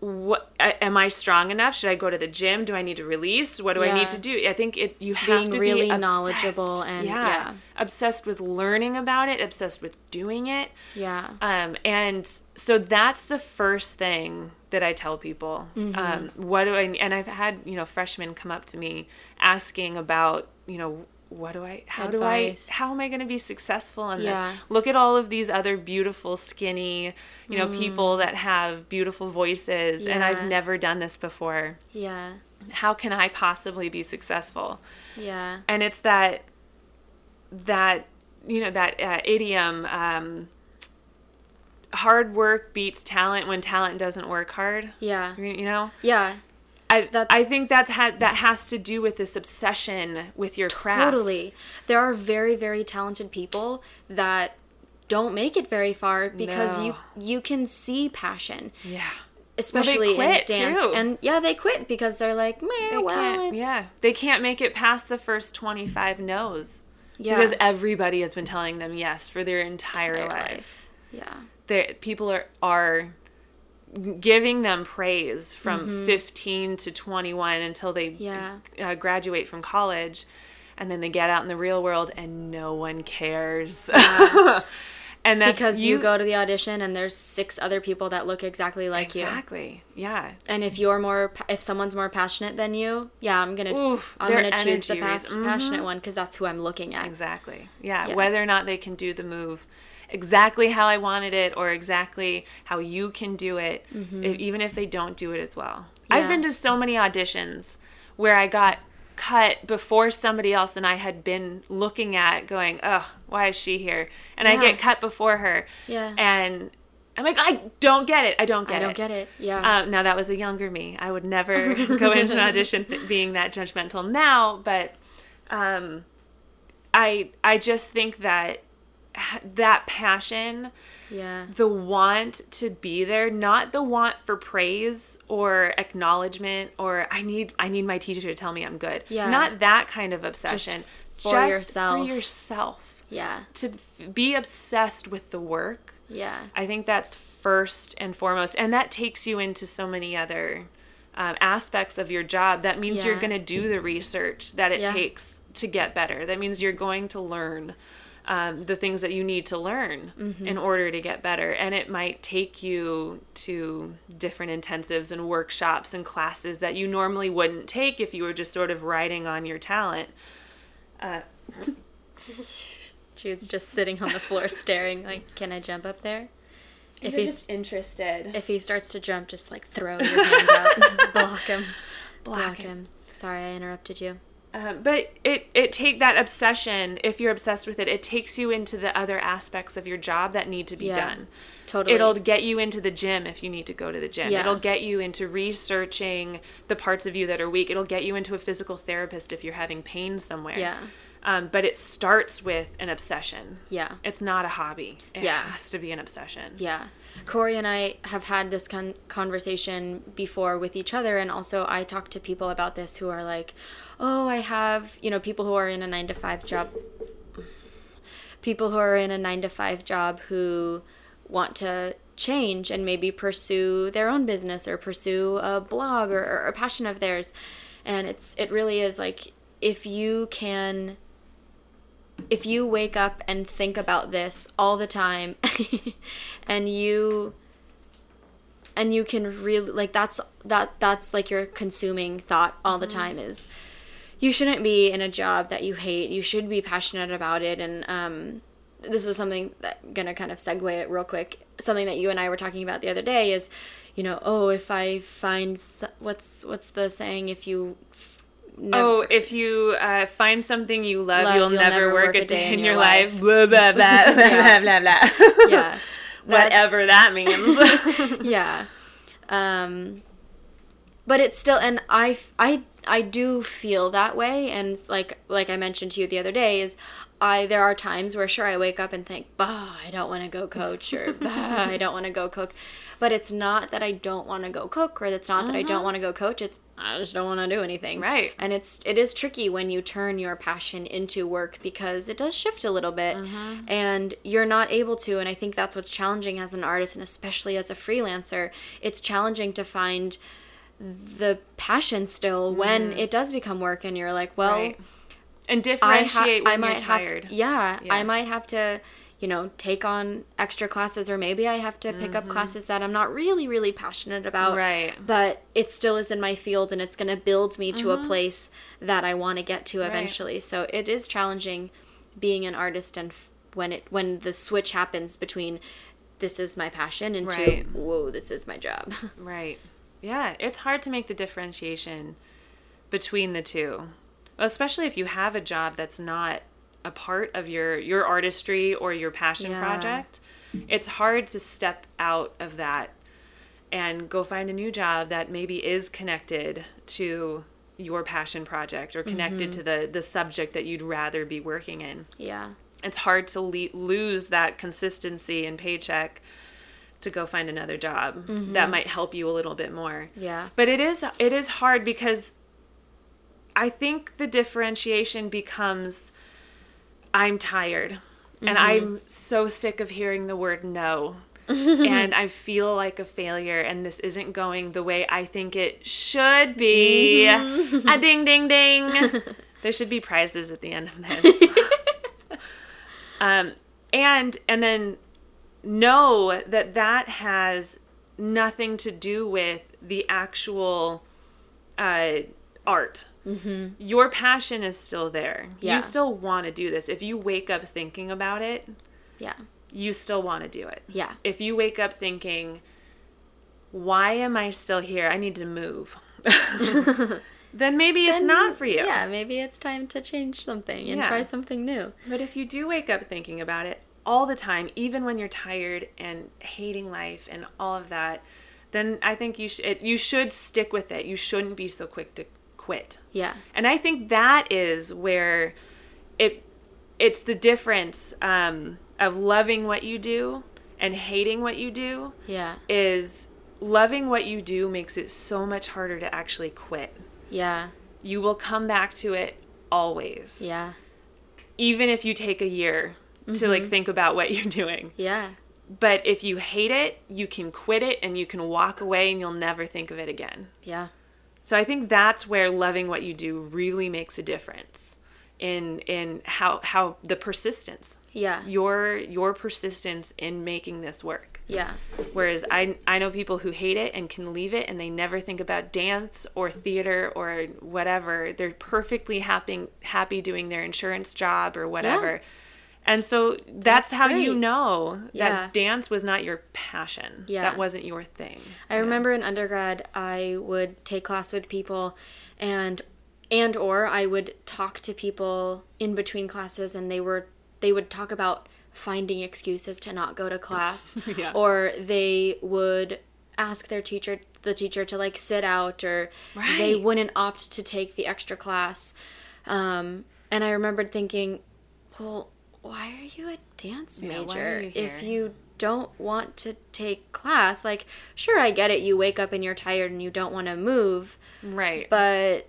S2: what am i strong enough should i go to the gym do i need to release what do i need to do i think it you have
S1: Being
S2: to
S1: really
S2: be obsessed.
S1: knowledgeable and- yeah.
S2: obsessed with learning about it obsessed with doing it
S1: yeah
S2: um, and so that's the first thing that I tell people.
S1: Mm-hmm.
S2: Um, what do I? And I've had you know freshmen come up to me asking about you know what do I? How
S1: Advice.
S2: do I? How am I going to be successful in
S1: Yeah.
S2: this? Look at all of these other beautiful, skinny, you know, people that have beautiful voices, and I've
S1: Mm.
S2: Never done this before.
S1: yeah
S2: How can I possibly be successful?
S1: yeah
S2: and it's that that you know that uh, idiom um, hard work beats talent when talent doesn't work hard
S1: yeah
S2: you know
S1: yeah
S2: i
S1: That's-
S2: i think that's had that has to do with this obsession with your craft
S1: Totally. There are very, very talented people that don't make it very far because you
S2: No.
S1: you can see passion,
S2: yeah
S1: especially
S2: quit,
S1: in dance.
S2: too.
S1: And yeah, they quit because they're like, Meh,
S2: they
S1: well,
S2: yeah they can't make it past the first 25 no's
S1: yeah,
S2: because everybody has been telling them yes for their entire,
S1: entire
S2: life.
S1: Yeah,
S2: They're- people are are giving them praise from 15 to 21 until they
S1: Mm-hmm. Yeah.
S2: uh, graduate from college and then they get out in the real world and no one cares and that's
S1: because you, go to the audition and there's six other people that look exactly like you.
S2: exactly yeah
S1: And if you're more, if someone's more passionate than you, yeah, I'm gonna,
S2: Oof,
S1: I'm gonna choose the pas-
S2: mhm.
S1: passionate one because that's who I'm looking at.
S2: exactly yeah.
S1: Yeah.
S2: whether or not they can do the move exactly how i wanted it or exactly how you can do it e- even if they don't do it as well i've
S1: Mm-hmm.
S2: Been to so many auditions where i got cut before somebody else and i had been looking at going ugh why is she here and i get cut before her
S1: Yeah.
S2: and i'm like i don't get it i don't get it.
S1: I don't get it. Yeah.
S2: um, now that was a younger me. I would never go into an audition th- being that judgmental now, but um, I I just think that that passion,
S1: yeah.
S2: the want to be there, not the want for praise or acknowledgement or I need I need my teacher to tell me I'm good.
S1: Yeah.
S2: Not that kind of obsession.
S1: for
S2: just
S1: yourself.
S2: For yourself.
S1: Yeah.
S2: To be obsessed with the work.
S1: Yeah.
S2: I think that's first and foremost, and that takes you into so many other um, aspects of your job, that means you're going to do the research that it
S1: Yeah.
S2: takes to get better. That means you're going to learn um, the things that you need to learn
S1: Mm-hmm.
S2: in order to get better. And it might take you to different intensives and workshops and classes that you normally wouldn't take if you were just sort of riding on your talent. Uh,
S1: Jude's just sitting on the floor staring like, "Can I jump up there?" If
S2: if
S1: he's
S2: just interested,
S1: if he starts to jump, just like throw your hand out, block him,
S2: Block
S1: block
S2: him.
S1: him. Sorry, I interrupted you.
S2: Um, but it it take that obsession if you're obsessed with it it takes you into the other aspects of your job that need to be
S1: Yeah,
S2: done
S1: Totally.
S2: it'll get you into the gym if you need to go to the gym
S1: Yeah.
S2: it'll get you into researching the parts of you that are weak it'll get you into a physical therapist if you're having pain somewhere
S1: Yeah.
S2: um, but it starts with an obsession
S1: Yeah.
S2: it's not a hobby it
S1: Yeah.
S2: has to be an obsession
S1: Yeah. Corey and I have had this con- conversation before with each other, and also I talk to people about this who are like, oh, I have, you know, people who are in a nine to five job, people who are in a nine to five job who want to change and maybe pursue their own business or pursue a blog or, or a passion of theirs. And it's, it really is like, if you can if you wake up and think about this all the time and you and you can really like that's that that's like your consuming thought all the mm-hmm. time is you shouldn't be in a job that you hate you should be passionate about it and um this is something that gonna kind of segue it real quick something that you and i were talking about the other day is you know oh if i find what's what's the saying if you never,
S2: Oh, if you uh, find something you love,
S1: Love,
S2: you'll, never, work, a day in your life.
S1: life.
S2: Blah blah blah blah
S1: Yeah.
S2: blah blah.
S1: yeah
S2: Whatever that means.
S1: yeah um but it's still and I, I i do feel that way and like like i mentioned to you the other day is i there are times where sure i wake up and think bah i don't want to go coach or bah i don't want to go cook but it's not that i don't want to go cook or it's not that i don't uh-huh. want to go coach it's i just don't want to do anything.
S2: Right.
S1: and it's it is tricky when you turn your passion into work because it does shift a little bit uh-huh. and you're not able to and i think that's what's challenging as an artist and especially as a freelancer it's challenging to find the passion still when it does become work and you're like well
S2: Right. and
S1: I, ha-
S2: differentiate
S1: I
S2: when
S1: might
S2: you're tired.
S1: have yeah,
S2: Yeah.
S1: I might have to you know take on extra classes or maybe I have to pick up classes that I'm not really really passionate about
S2: Mm-hmm. Right.
S1: but it still is in my field and it's going to build me to a place that I want to get to eventually so it is challenging being an artist and when it when the switch happens between this is my passion into
S2: Right.
S1: whoa this is my job
S2: Right. Yeah, it's hard to make the differentiation between the two. Especially if you have a job that's not a part of your your artistry or your passion
S1: Yeah.
S2: project. It's hard to step out of that and go find a new job that maybe is connected to your passion project or connected mm-hmm. to the the subject that you'd rather be working in
S1: yeah
S2: it's hard to le- lose that consistency and paycheck to go find another job mm-hmm. that might help you a little bit more.
S1: Yeah.
S2: But it is it is hard because I think the differentiation becomes I'm tired and mm-hmm. I'm so sick of hearing the word no. and I feel like a failure and this isn't going the way I think it should be. Mm-hmm. a ding ding ding. there should be prizes at the end of this. um and and then know that that has nothing to do with the actual uh, art. Mm-hmm. Your passion is still there.
S1: Yeah.
S2: You still want to do this. If you wake up thinking about it,
S1: yeah
S2: you still want to do it.
S1: yeah
S2: If you wake up thinking, why am I still here? I need to move. then maybe it's
S1: Then,
S2: not for you.
S1: Yeah, maybe it's time to change something and
S2: Yeah.
S1: try something new.
S2: But if you do wake up thinking about it all the time, even when you're tired and hating life and all of that, then I think you should it, you should stick with it. You shouldn't be so quick to quit.
S1: Yeah.
S2: And I think that is where it it's the difference um, of loving what you do and hating what you do
S1: Yeah.
S2: is loving what you do makes it so much harder to actually quit.
S1: Yeah.
S2: You will come back to it always
S1: Yeah.
S2: even if you take a year to like mm-hmm. think about what you're doing.
S1: Yeah.
S2: But if you hate it, you can quit it and you can walk away and you'll never think of it again.
S1: Yeah.
S2: So I think that's where loving what you do really makes a difference in in how how the persistence
S1: Yeah.
S2: your your persistence in making this work.
S1: Yeah.
S2: Whereas I I know people who hate it and can leave it and they never think about dance or theater or whatever. They're perfectly happy happy doing their insurance job or whatever. And so that's,
S1: That's
S2: how you
S1: great.
S2: know
S1: Yeah.
S2: that dance was not your passion.
S1: Yeah.
S2: That wasn't your thing.
S1: I remember in undergrad I would take class with people and and or I would talk to people in between classes and they were they would talk about finding excuses to not go to class
S2: Yeah.
S1: or they would ask their teacher the teacher to like sit out or they wouldn't opt to take the extra class um, and I remembered thinking well why are you a dance major
S2: are you
S1: if you don't want to take class like sure i get it you wake up and you're tired and you don't want to move
S2: Right.
S1: but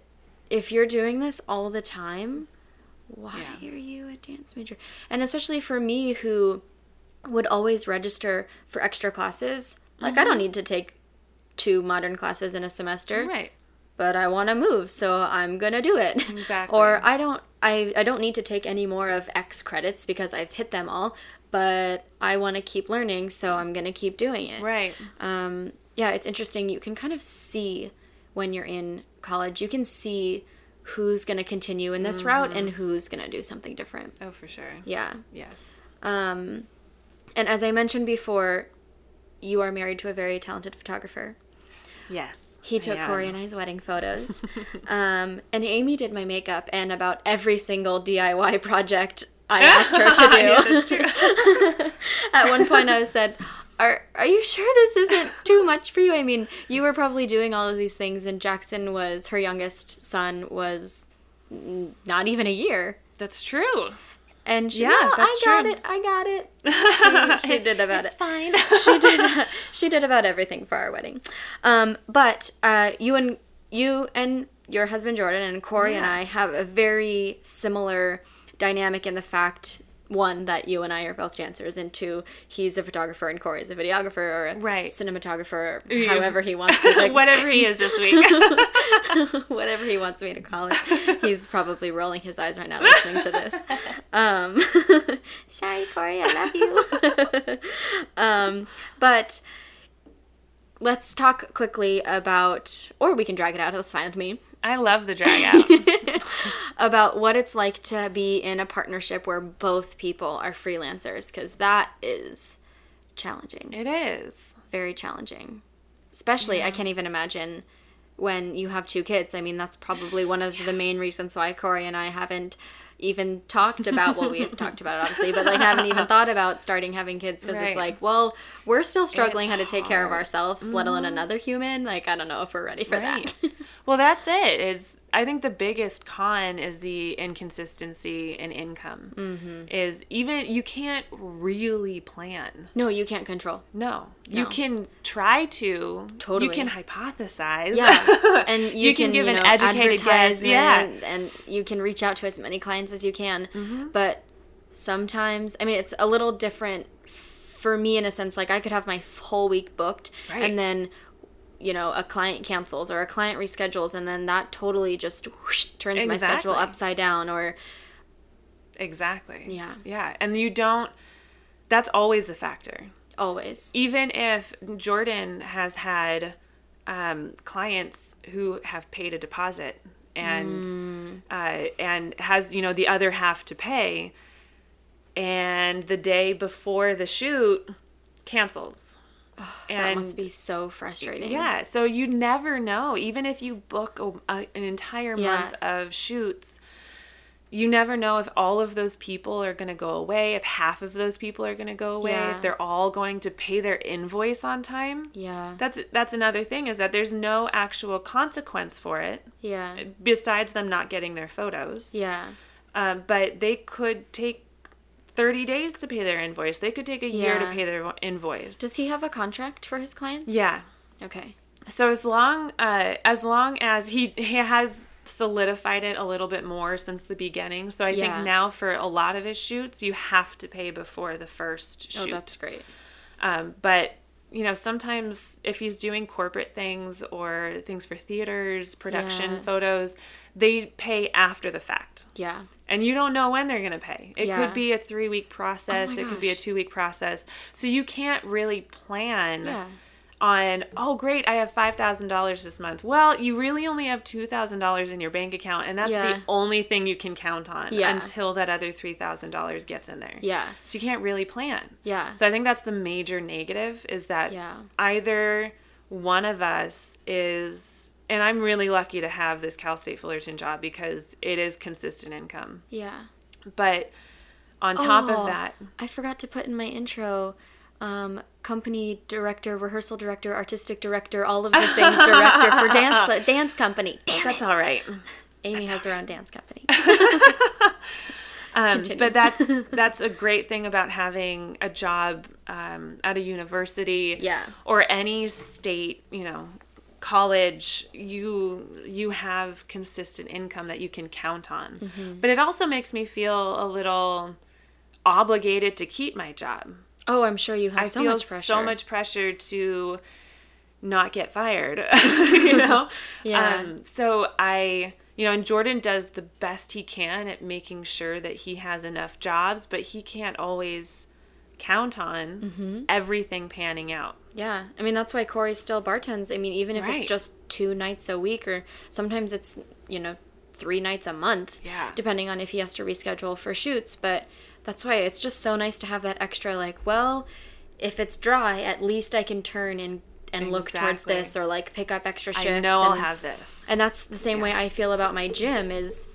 S1: if you're doing this all the time why
S2: Yeah.
S1: are you a dance major and especially for me who would always register for extra classes like i don't need to take two modern classes in a semester
S2: right.
S1: But I want to move, so I'm gonna do it.
S2: Exactly.
S1: or I don't I I don't need to take any more of X credits because I've hit them all, but I want to keep learning, so I'm gonna keep doing it.
S2: Right.
S1: Um, yeah, it's interesting. You can kind of see when you're in college. You can see who's gonna continue in this route and who's gonna do something different.
S2: Oh, for sure.
S1: Yeah.
S2: Yes.
S1: Um, and as I mentioned before, you are married to a very talented photographer.
S2: Yes.
S1: He took. Corey and I's wedding photos. um, and Amy did my makeup and about every single DIY project I asked her to do.
S2: Yeah, that's true.
S1: At one point, I said, are, are you sure this isn't too much for you? I mean, you were probably doing all of these things, and Jackson was, her youngest son was not even a year.
S2: That's true.
S1: And she,
S2: Yeah,
S1: "No, I got
S2: true."
S1: it, I got it. She, she did about it.
S2: it's
S1: it.
S2: fine.
S1: she did she did about everything for our wedding um, but uh, you and you and your husband jordan and corey and i have a very similar dynamic in the fact one that you and i are both dancers and two he's a photographer and corey's a videographer or a
S2: Right.
S1: cinematographer or
S2: Yeah.
S1: however he wants to like,
S2: Whatever he is this week.
S1: whatever he wants me to call it. He's probably rolling his eyes right now listening to this. Um, sorry, Corey, I love you. um, but let's talk quickly about, or we can drag it out. That's fine with me.
S2: I love the drag out.
S1: About what it's like to be in a partnership where both people are freelancers, because that is challenging
S2: it is.
S1: very challenging. Especially, I can't even imagine when you have two kids. I mean, that's probably one of the main reasons why Corey and I haven't even talked about well we have talked about it obviously but like haven't even thought about starting having kids because
S2: Right.
S1: it's like well we're still struggling
S2: It's
S1: how to take care of
S2: hard. Mm-hmm.
S1: ourselves let alone another human like i don't know if we're ready for
S2: Right.
S1: that
S2: Well, that's it. Is I think the biggest con is the inconsistency in income. Mm-hmm. Is even you can't really plan.
S1: no you can't control
S2: No, you can try to.
S1: Totally.
S2: You can hypothesize.
S1: yeah and you,
S2: You can give
S1: you
S2: an educated guess, yeah.
S1: and you can reach out to as many clients as you can
S2: Mm-hmm.
S1: but sometimes i mean it's a little different for me in a sense like i could have my whole week booked
S2: Right.
S1: and then you know a client cancels or a client reschedules and then that totally just whoosh, turns my schedule upside down or
S2: exactly.
S1: Yeah.
S2: Yeah, and you don't. That's always a factor.
S1: always
S2: even if Jordan has had um, clients who have paid a deposit and uh, and has you know the other half to pay, and the day before the shoot cancels.
S1: That must be so frustrating
S2: Yeah, so you never know. Even if you book a, a, an entire
S1: Yeah.
S2: month of shoots, you never know if all of those people are going to go away, if half of those people are going to go away,
S1: Yeah.
S2: if they're all going to pay their invoice on time.
S1: yeah
S2: That's that's another thing is that there's no actual consequence for it
S1: yeah
S2: besides them not getting their photos.
S1: yeah
S2: Um, but they could take 30 days to pay their invoice. They could take a year to pay their invoice.
S1: does he have a contract for his clients
S2: yeah.
S1: okay
S2: So as long uh, as long as he he has solidified it a little bit more since the beginning. So I
S1: Yeah.
S2: think now for a lot of his shoots, you have to pay before the first shoot.
S1: oh
S2: shoot.
S1: that's great
S2: Um, but you know, sometimes if he's doing corporate things or things for theaters, production,
S1: Yeah.
S2: photos, they pay after the fact.
S1: Yeah.
S2: And you don't know when they're going to pay. It
S1: Yeah.
S2: could be a three week process,
S1: Oh
S2: it could be a two week process. So you can't really plan
S1: Yeah.
S2: on, oh, great, I have $5,000 this month. Well, you really only have $2,000 in your bank account, and that's
S1: Yeah.
S2: the only thing you can count on until that other $3,000 gets in there.
S1: Yeah.
S2: So you can't really plan.
S1: Yeah.
S2: So I think that's the major negative is that either one of us is, and I'm really lucky to have this Cal State Fullerton job because it is consistent income.
S1: Yeah.
S2: But on top
S1: Oh,
S2: of that,
S1: I forgot to put in my intro um, company director, rehearsal director, artistic director, all of the things director for dance dance company. Damn
S2: that's
S1: it.
S2: all right.
S1: Amy has her own dance company.
S2: Um, but that's that's a great thing about having a job um, at a university,
S1: Yeah.
S2: or any state, you know, college. You you have consistent income that you can count on.
S1: Mm-hmm.
S2: But it also makes me feel a little obligated to keep my job.
S1: Oh, I'm sure you have
S2: I
S1: so
S2: feel
S1: much pressure.
S2: so much pressure to not get fired, you know?
S1: Yeah.
S2: Um, so I, you know, and Jordan does the best he can at making sure that he has enough jobs, but he can't always count on
S1: Mm-hmm.
S2: everything panning out.
S1: Yeah, I mean that's why Corey still bartends. I mean, even if it's just two nights a week, or sometimes it's you know three nights a month.
S2: Yeah.
S1: Depending on if he has to reschedule for shoots, but that's why it's just so nice to have that extra. Like, well, if it's dry, at least I can turn and and look towards this, or like pick up extra shifts.
S2: I know I'll have this.
S1: And that's the same way I feel about my gym is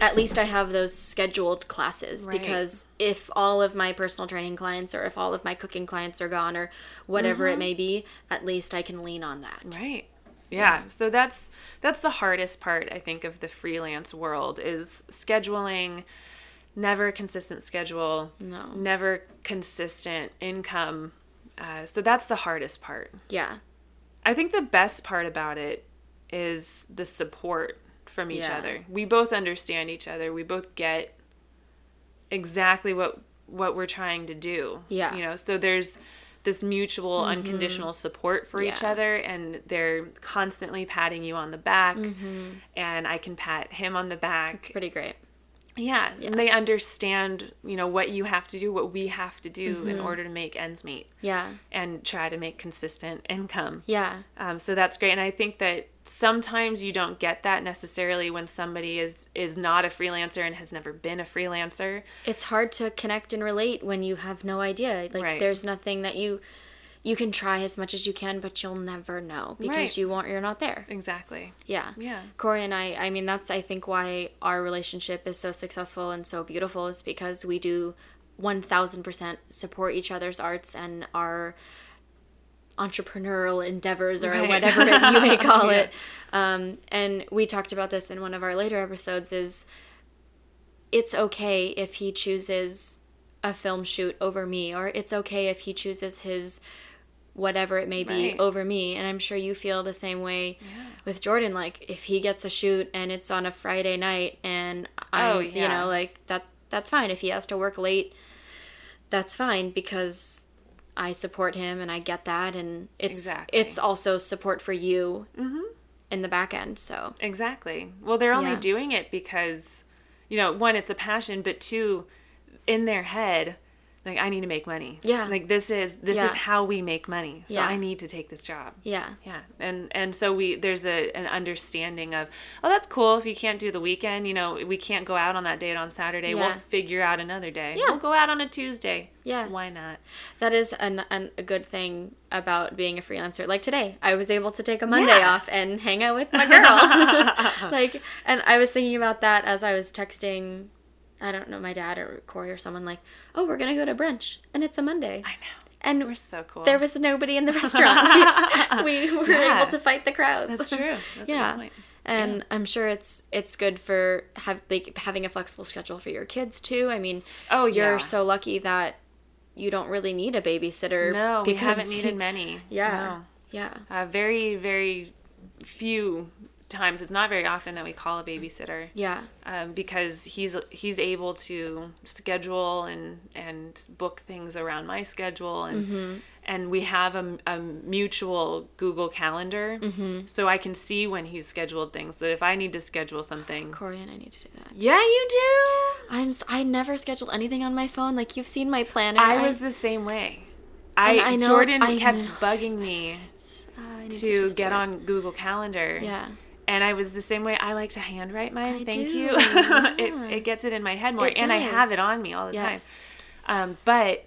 S1: at least I have those scheduled classes
S2: Right.
S1: because if all of my personal training clients or if all of my cooking clients are gone or whatever
S2: Mm-hmm.
S1: it may be, at least I can lean on that.
S2: Right. Yeah. So that's that's the hardest part I think of the freelance world is scheduling never consistent schedule.
S1: No.
S2: Never consistent income. Uh, so that's the hardest part.
S1: Yeah.
S2: I think the best part about it is the support from each
S1: Yeah.
S2: other. We both understand each other. We both get exactly what what we're trying to do.
S1: Yeah.
S2: You know, so there's this mutual unconditional support for each other and they're constantly patting you on the back
S1: Mm-hmm.
S2: and I can pat him on the back.
S1: It's pretty great.
S2: Yeah, and they understand, you know, what you have to do, what we have to do in order to make ends meet
S1: Yeah.
S2: and try to make consistent income.
S1: Yeah.
S2: Um, so that's great, and I think that sometimes you don't get that necessarily when somebody is is not a freelancer and has never been a freelancer.
S1: It's hard to connect and relate when you have no idea. Like
S2: Right.
S1: there's nothing that you you can try as much as you can, but you'll never know because
S2: Right.
S1: you won't you're not there.
S2: Exactly.
S1: Yeah.
S2: Yeah.
S1: Corey and I, I mean, that's, I think, why our relationship is so successful and so beautiful is because we do 1000% support each other's arts and our entrepreneurial endeavors or
S2: Right.
S1: whatever you may call
S2: Yeah.
S1: it. Um, and we talked about this in one of our later episodes is it's okay if he chooses a film shoot over me or it's okay if he chooses his whatever it may be
S2: Right.
S1: over me and i'm sure you feel the same way with jordan like if he gets a shoot and it's on a friday night and i'm
S2: Oh,
S1: you know like that that's fine if he has to work late that's fine because i support him and i get that and it's
S2: Exactly.
S1: it's also support for you mm-hmm. in the back end so
S2: Exactly. Well, they're only
S1: Yeah.
S2: doing it because, you know, one, it's a passion, but two, in their head, like I need to make money.
S1: Yeah.
S2: Like this is this is how we make money. So
S1: Yeah.
S2: I need to take this job.
S1: yeah
S2: Yeah, and and so we there's a an understanding of oh that's cool if you can't do the weekend you know we can't go out on that date on Saturday we'll figure out another day
S1: Yeah.
S2: we'll go out on a Tuesday
S1: Yeah.
S2: why not
S1: That is an, an, a good thing about being a freelancer. Like today, I was able to take a Monday
S2: Yeah.
S1: off and hang out with my girl. like, and I was thinking about that as I was texting, I don't know, my dad or Corey or someone like, oh, we're going to go to brunch. And it's a Monday.
S2: I know
S1: And
S2: we're so cool
S1: there was nobody in the restaurant. we were
S2: Yeah.
S1: able to fight the crowds.
S2: that's true that's
S1: yeah. And I'm sure it's it's good for have like, having a flexible schedule for your kids too. I mean,
S2: Oh,
S1: you're
S2: yeah.
S1: so lucky that you don't really need a babysitter.
S2: no we haven't needed many
S1: Yeah,
S2: no.
S1: yeah,
S2: uh, very very few times it's not very often that we call a babysitter
S1: Yeah.
S2: um, because he's he's able to schedule and and book things around my schedule and
S1: Mm-hmm.
S2: and we have a, a mutual Google Calendar
S1: Mm-hmm.
S2: so I can see when he's scheduled things. So if I need to schedule something,
S1: Corey and I need to do that.
S2: yeah, you do.
S1: I'm I never schedule anything on my phone. Like you've seen my planner.
S2: I was the same way. I,
S1: I know-
S2: Jordan
S1: I
S2: kept
S1: know.
S2: bugging me
S1: I
S2: to get on Google Calendar.
S1: Yeah.
S2: And I was the same way. I like to handwrite mine.
S1: I
S2: Thank
S1: do,
S2: you.
S1: yeah.
S2: it, it gets it in my head more.
S1: It
S2: and I have it on me all the
S1: Yes.
S2: time. Um, but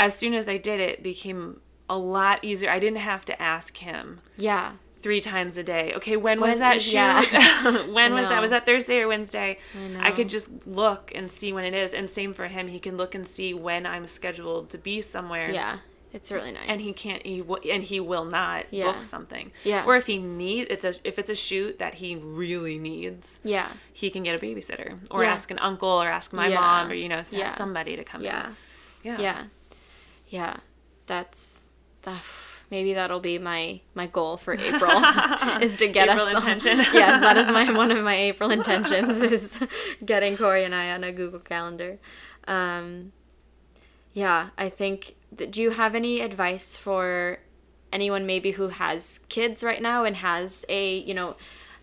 S2: as soon as I did it, it became a lot easier. I didn't have to ask him
S1: Yeah.
S2: three times a day. Okay, when was
S1: When
S2: that
S1: is-
S2: shoot?
S1: yeah.
S2: when was that? Was that Thursday or Wednesday?
S1: I
S2: I could just look and see when it is. And same for him. He can look and see when I'm scheduled to be somewhere
S1: Yeah. It's really nice.
S2: and he can't he and he will not
S1: Yeah.
S2: book something
S1: Yeah.
S2: or if he need it's a if it's a shoot that he really needs
S1: Yeah.
S2: he can get a babysitter or
S1: Yeah.
S2: ask an uncle or ask my
S1: Yeah.
S2: mom or you know somebody to come
S1: Yeah.
S2: in yeah
S1: Yeah. Yeah. That's that maybe that'll be my my goal for April is to get
S2: April
S1: us on-
S2: intention.
S1: yes, that is my one of my April intentions is getting Corey and I on a Google Calendar. Um yeah, I think do you have any advice for anyone maybe who has kids right now and has a, you know,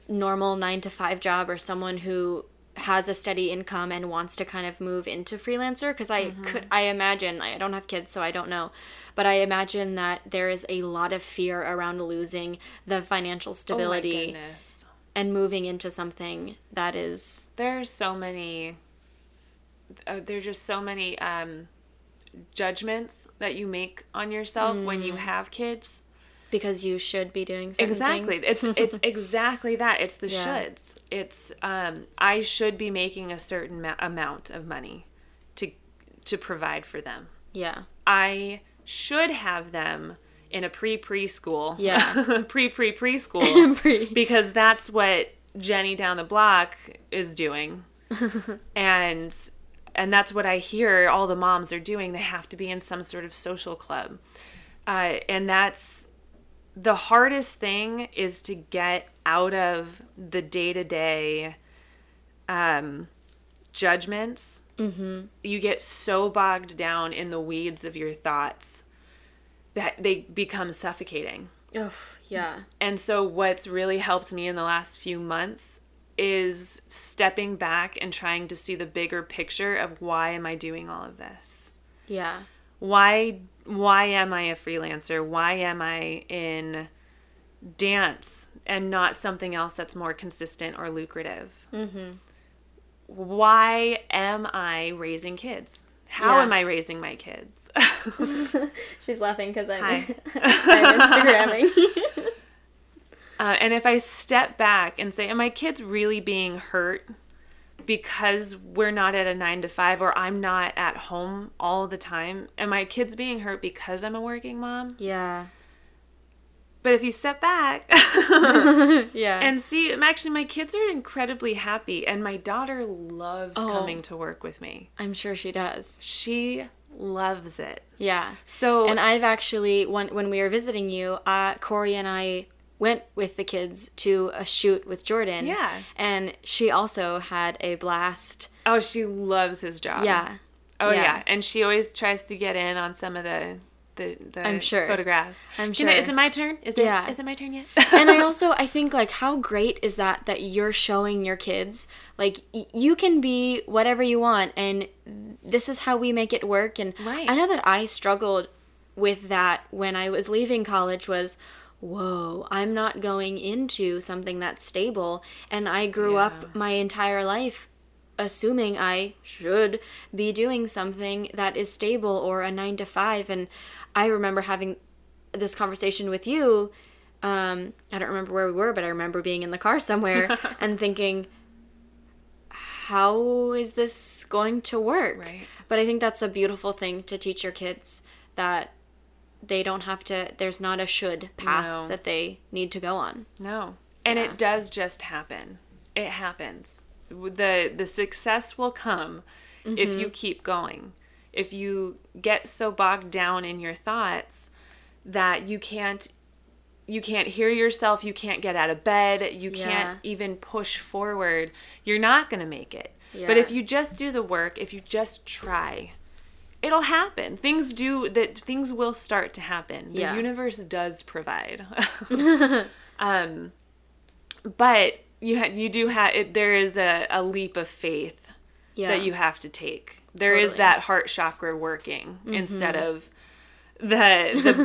S1: normal 9 to 5 job or someone who has a steady income and wants to kind of move into freelancer? Because I could I imagine I don't have kids so I don't know but I imagine that there is a lot of fear around losing the financial
S2: oh
S1: stability
S2: goodness.
S1: and moving into something that is
S2: there's so many uh, there's just so many um judgments that you make on yourself when
S1: Mm.
S2: you have kids.
S1: Because you should be doing certain
S2: exactly. it's it's exactly that. It's the
S1: Yeah.
S2: shoulds. It's um i should be making a certain ma- amount of money to to provide for them.
S1: Yeah.
S2: I should have them in a pre preschool.
S1: Yeah.
S2: pre pre preschool.
S1: Pre-
S2: because that's what jenny down the block is doing. And and that's what i hear all the moms are doing. They have to be in some sort of social club. Uh, and that's the hardest thing is to get out of the day-to-day um, judgments. Mm-hmm. you get so bogged down in the weeds of your thoughts that they become suffocating.
S1: Ugh, yeah.
S2: And so, what's really helped me in the last few months is stepping back and trying to see the bigger picture of why am I doing all of this?
S1: yeah
S2: Why why am I a freelancer? Why am I in dance and not something else that's more consistent or lucrative? Mm-hmm. Why am I raising kids? How
S1: Yeah.
S2: am I raising my kids?
S1: she's laughing because I'm, I'm Instagramming
S2: Uh, and if I step back and say, Am my kids really being hurt because we're not at a nine to five or I'm not at home all the time? Am my kids being hurt because I'm a working mom?
S1: yeah
S2: But if you step back
S1: yeah
S2: and see, actually, my kids are incredibly happy, and my daughter loves
S1: Oh.
S2: coming to work with me.
S1: I'm sure she does
S2: She loves it.
S1: yeah
S2: So,
S1: and I've actually when when we were visiting you, uh, Corey and I went with the kids to a shoot with Jordan.
S2: Yeah.
S1: and she also had a blast.
S2: oh, she loves his job.
S1: Yeah,
S2: Oh
S1: Yeah.
S2: yeah. and she always tries to get in on some of the the, the
S1: I'm sure.
S2: photographs.
S1: I'm
S2: Can I-
S1: sure.
S2: is it my turn? Is it?
S1: Yeah.
S2: Is it my turn yet?
S1: and I also I think like how great is that that you're showing your kids like y- you can be whatever you want and this is how we make it work and
S2: Right.
S1: I know that I struggled with that when I was leaving college was whoa I'm not going into something that's stable and I grew
S2: Yeah.
S1: up my entire life assuming I should be doing something that is stable or a 9 to 5 and I remember having this conversation with you um, I don't remember where we were, but I remember being in the car somewhere and thinking, how is this going to work?
S2: Right.
S1: But I think that's a beautiful thing to teach your kids that they don't have to, there's not a should path
S2: No.
S1: that they need to go on.
S2: No. And
S1: Yeah.
S2: it does just happen. It happens. The the success will come if
S1: Mm-hmm.
S2: you keep going. If you get so bogged down in your thoughts that you can't you can't hear yourself, you can't get out of bed, you
S1: Yeah.
S2: can't even push forward, you're not going to make it. But if you just do the work, if you just try, it'll happen. Things do that things will start to happen. The
S1: Yeah.
S2: universe does provide. um but you ha- you do have it, there is a, a leap of faith
S1: Yeah.
S2: that you have to take. There is
S1: Totally.
S2: that heart chakra working instead of the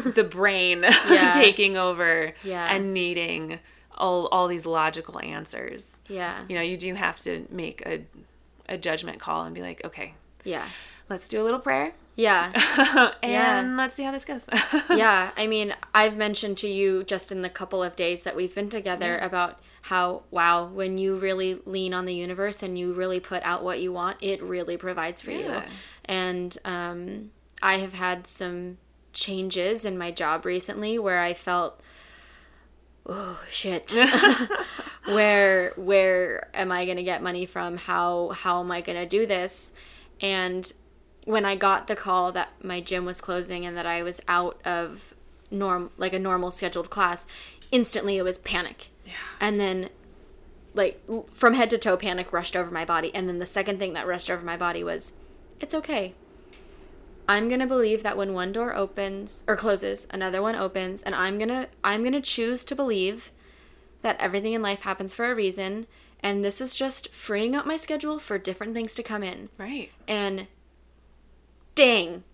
S2: the the brain
S1: Yeah.
S2: taking over
S1: Yeah.
S2: and needing all all these logical answers.
S1: yeah.
S2: You know, you do have to make a a judgment call and be like, okay,
S1: Yeah.
S2: Let's do a little prayer
S1: Yeah.
S2: and
S1: Yeah.
S2: let's see how this goes.
S1: yeah, I mean, I've mentioned to you just in the couple of days that we've been together about how, wow, when you really lean on the universe and you really put out what you want, it really provides for you. And um, I have had some changes in my job recently where I felt, oh shit, where where am I gonna get money from? How how am I gonna do this? And when I got the call that my gym was closing and that I was out of norm like a normal scheduled class, instantly it was panic. Yeah. And then like from head to toe panic rushed over my body and then the second thing that rushed over my body was it's okay. I'm going to believe that when one door opens or closes, another one opens and I'm going to I'm going to choose to believe that everything in life happens for a reason and this is just freeing up my schedule for different things to come in.
S2: right.
S1: And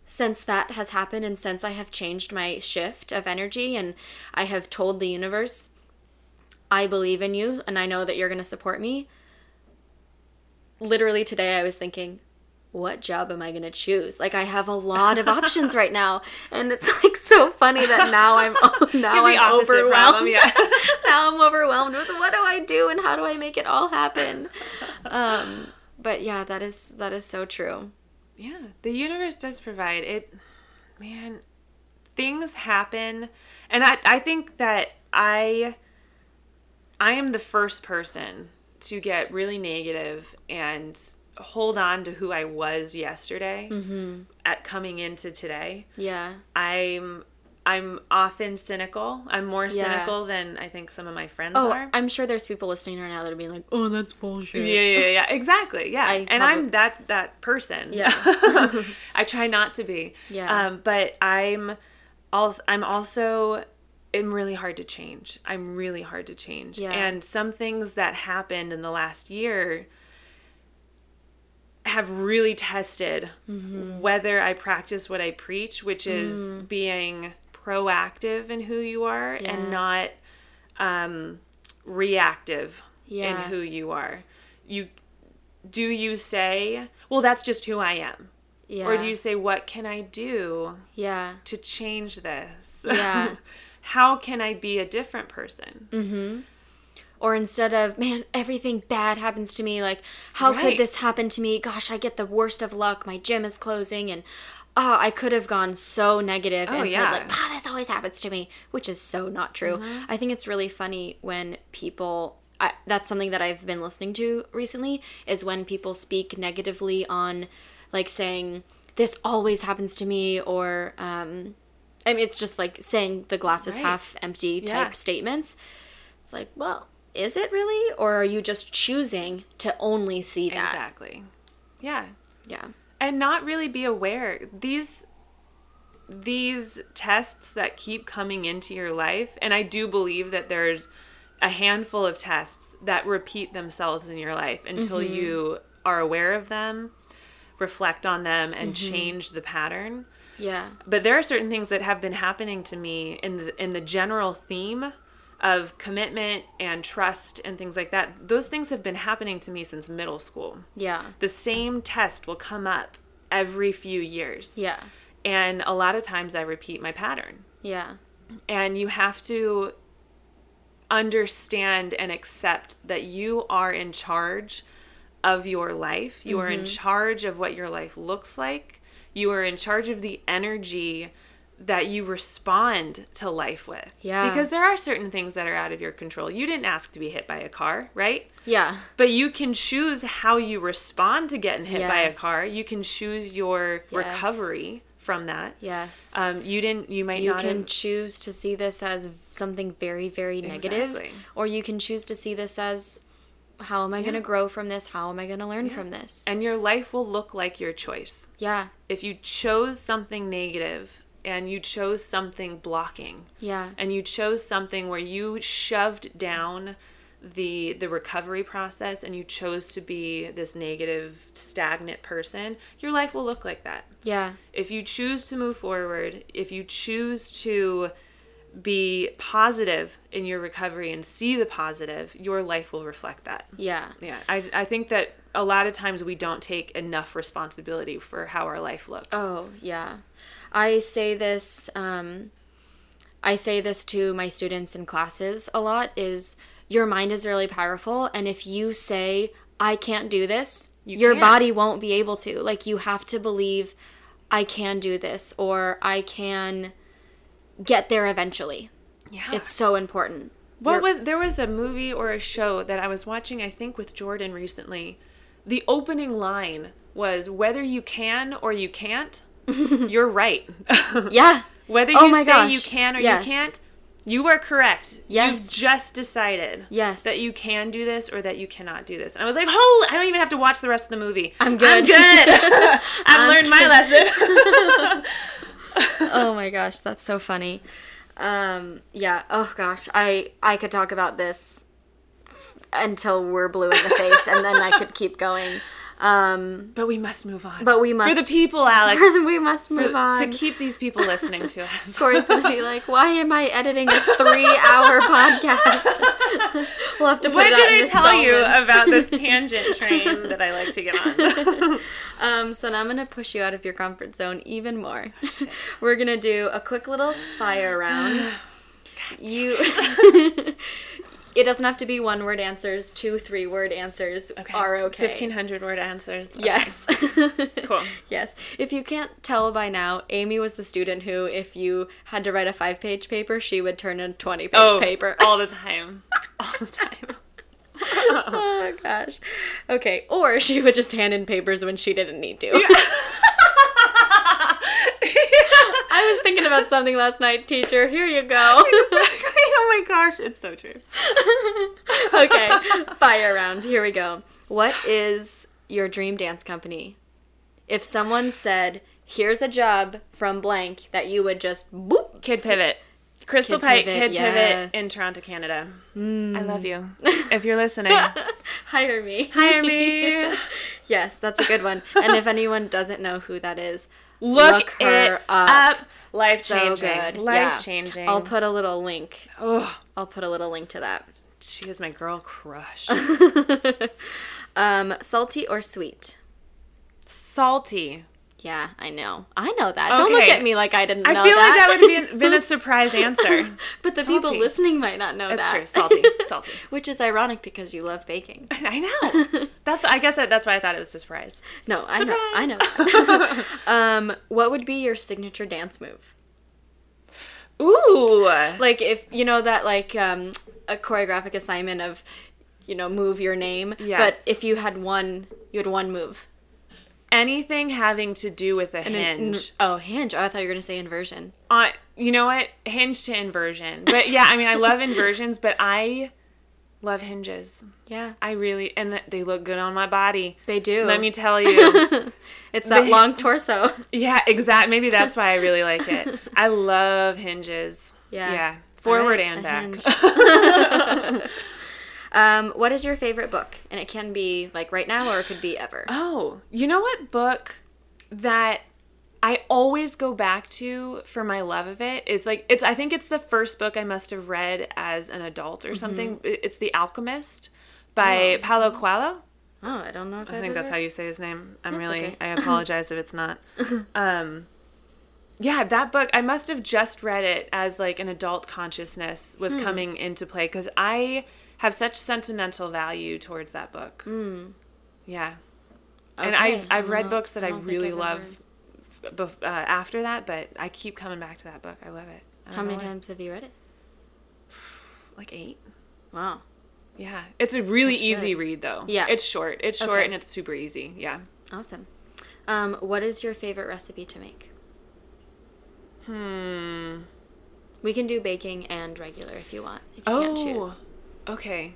S1: since that has happened and since I have changed my shift of energy and I have told the universe, I believe in you and I know that you're going to support me. Literally today I was thinking, what job am I going to choose? Like I have a lot of options right now and it's like so funny that now I'm now I'm
S2: have the opposite
S1: overwhelmed.
S2: problem, yeah.
S1: now I'm overwhelmed with what do I do and how do I make it all happen? Um but yeah, that is that is so true.
S2: Yeah, the universe does provide it. Man, things happen, and I I think that I I am the first person to get really negative and hold on to who I was yesterday mm-hmm. at coming into today.
S1: Yeah.
S2: I'm I'm often cynical. I'm more
S1: Yeah.
S2: cynical than I think some of my friends
S1: Oh,
S2: are.
S1: I'm sure there's people listening right now that are being like, "Oh, that's bullshit."
S2: Yeah, yeah, yeah, exactly. Yeah,
S1: I
S2: and I'm
S1: a-
S2: that that person.
S1: Yeah.
S2: I try not to be.
S1: Yeah.
S2: Um, but I'm also I'm also am really hard to change. I'm really hard to change.
S1: Yeah.
S2: And some things that happened in the last year have really tested
S1: Mm-hmm.
S2: whether I practice what I preach, which is being proactive in who you are
S1: Yeah.
S2: and not um, reactive
S1: Yeah.
S2: in who you are. You do you say, "Well, that's just who I am,"
S1: Yeah.
S2: or do you say, "What can I do
S1: Yeah.
S2: to change this?
S1: Yeah.
S2: How can I be a different person?" Mm-hmm.
S1: Or instead of, "Man, everything bad happens to me. Like, how
S2: Right.
S1: could this happen to me? Gosh, I get the worst of luck. My gym is closing and oh, I could have gone so negative
S2: Oh,
S1: and
S2: yeah.
S1: said like, "Ah, this always happens to me," which is so not true.
S2: Mm-hmm.
S1: I think it's really funny when people I, that's something that I've been listening to recently is when people speak negatively on like saying this always happens to me or um I mean it's just like saying the glass is
S2: Right.
S1: half empty type
S2: Yeah.
S1: statements. It's like, well, is it really or are you just choosing to only see that?
S2: Exactly. Yeah.
S1: Yeah.
S2: And not really be aware. These these tests that keep coming into your life and i do believe that there's a handful of tests that repeat themselves in your life until mm-hmm. you are aware of them reflect on them and mm-hmm. change the pattern.
S1: Yeah.
S2: but there are certain things that have been happening to me in the in the general theme of commitment and trust and things like that those things have been happening to me since middle school
S1: Yeah.
S2: the same test will come up every few years.
S1: Yeah.
S2: And a lot of times I repeat my pattern.
S1: Yeah.
S2: And you have to understand and accept that you are in charge of your life. You are in mm-hmm. charge of what your life looks like. You are in charge of the energy that you respond to life with.
S1: Yeah.
S2: Because there are certain things that are out of your control. You didn't ask to be hit by a car, right?
S1: Yeah.
S2: But you can choose how you respond to getting hit by a car. You can choose your
S1: Yes.
S2: recovery from that.
S1: Yes.
S2: Um, you didn't. You might
S1: you
S2: not.
S1: can
S2: have,
S1: choose to see this as something very, very negative,
S2: Exactly.
S1: or you can choose to see this as how am I going to grow from this? How am I going to learn from this?
S2: and your life will look like your choice.
S1: Yeah.
S2: If you chose something negative and you chose something blocking,
S1: Yeah.
S2: and you chose something where you shoved down the the recovery process and you chose to be this negative stagnant person your life will look like that
S1: Yeah.
S2: if you choose to move forward if you choose to be positive in your recovery and see the positive your life will reflect that
S1: Yeah.
S2: yeah i, I think that a lot of times we don't take enough responsibility for how our life looks
S1: Oh, yeah. I say this um I say this to my students in classes a lot is your mind is really powerful and if you say I can't do this,
S2: You
S1: your
S2: can't.
S1: body won't be able to. Like you have to believe I can do this or I can get there eventually.
S2: yeah
S1: It's so important.
S2: What
S1: You're-
S2: was there was a movie or a show that I was watching I think with Jordan recently. The opening line was whether you can or you can't, you're right.
S1: Yeah.
S2: whether
S1: Oh
S2: you
S1: my
S2: say
S1: gosh.
S2: you can or
S1: Yes.
S2: you can't, you are correct.
S1: Yes.
S2: You've just decided
S1: Yes.
S2: that you can do this or that you cannot do this. And I was like, "Holy, I don't even have to watch the rest of the movie.
S1: I'm good.
S2: I'm good. I've
S1: I'm
S2: learned my
S1: good.
S2: lesson."
S1: oh my gosh, that's so funny. Um, yeah. Oh gosh, I I could talk about this until we're blue in the face, and then I could keep going. Um,
S2: but we must move on.
S1: But we must For
S2: the people, Alex.
S1: we must move
S2: to
S1: on.
S2: To keep these people listening to us.
S1: Corey's gonna be like, "Why am I editing a three-hour podcast?" we'll have to put
S2: What
S1: it out
S2: did I tell you about this tangent train that I like to get on?
S1: Um, so now I'm gonna push you out of your comfort zone even more.
S2: Oh,
S1: We're gonna do a quick little fire round. you. It doesn't have to be one word answers. Two, three word answers are okay.
S2: Fifteen hundred word answers. Okay.
S1: Yes.
S2: Cool.
S1: Yes. If you can't tell by now, Amy was the student who, if you had to write a five page paper, she would turn a 20 page
S2: Oh,
S1: paper.
S2: all the time. All the time.
S1: oh, gosh. Okay. Or she would just hand in papers when she didn't need to. I was thinking about something last night, teacher. Here you go.
S2: exactly. Oh my gosh, it's so true.
S1: okay. Fire round. Here we go. What is your dream dance company? If someone said, here's a job from blank that you would just boop.
S2: Kid Pivot. Crystal
S1: Kid
S2: Pite
S1: Pivot,
S2: Kid
S1: yes.
S2: Pivot in Toronto, Canada. I love you. Hmm. If you're listening,
S1: Hire me.
S2: hire me.
S1: Yes, that's a good one. And if anyone doesn't know who that is,
S2: Look,
S1: her
S2: it
S1: up.
S2: up. Life
S1: So
S2: changing. Life
S1: Yeah.
S2: changing.
S1: I'll put a little link.
S2: Oh,
S1: I'll put a little link to that.
S2: she is my girl crush.
S1: Um, salty or sweet?
S2: Salty.
S1: Yeah, I know. I know that. Don't look at me like I didn't
S2: I
S1: know
S2: feel
S1: that.
S2: like that would have been, been a surprise answer.
S1: but the people listening might not know
S2: That's
S1: that.
S2: true. Salty. Salty.
S1: Which is ironic because you love baking.
S2: I know. That's. I guess that, that's why I thought it was a surprise.
S1: No, I know. I know. um, what would be your signature dance move?
S2: Ooh.
S1: Like if you know that like um a choreographic assignment of you know move your name,
S2: Yes.
S1: but if you had one, you had one move.
S2: Anything having to do with a
S1: And an-
S2: hinge.
S1: oh, hinge. Oh, I thought you were gonna say inversion.
S2: on you know what hinge to inversion but yeah i mean i love inversions but i love hinges
S1: Yeah,
S2: i really and they look good on my body
S1: they do.
S2: let me tell you
S1: it's that long torso.
S2: yeah exactly. maybe that's why i really like it i love hinges
S1: Yeah.
S2: yeah forward
S1: Alright,
S2: and back
S1: hinge. Um, what is your favorite book? And it can be like right now, or it could be ever.
S2: oh you know what book that i always go back to for my love of it is like it's i think it's the first book i must have read as an adult or something It- it's the alchemist by
S1: Oh.
S2: paulo coelho
S1: Oh, I don't know if
S2: I think that's how you say his name. I'm
S1: That's
S2: really
S1: okay.
S2: I apologize if it's not. Um yeah, that book I must have just read it as like an adult consciousness was
S1: Hmm.
S2: coming into play cuz I have such sentimental value towards that book. Yeah. And I've I've read books that
S1: I
S2: I, really love bef- uh, after that, but I keep coming back to that book. I love it. I
S1: How many times have you read it?
S2: Like 8.
S1: Wow.
S2: Yeah. It's a really
S1: That's
S2: easy
S1: good.
S2: read though.
S1: Yeah.
S2: It's short. It's short
S1: Okay.
S2: and it's super easy. Yeah.
S1: Awesome. Um, what is your favorite recipe to make?
S2: Hmm.
S1: We can do baking and regular if you want. If you can't choose.
S2: Okay.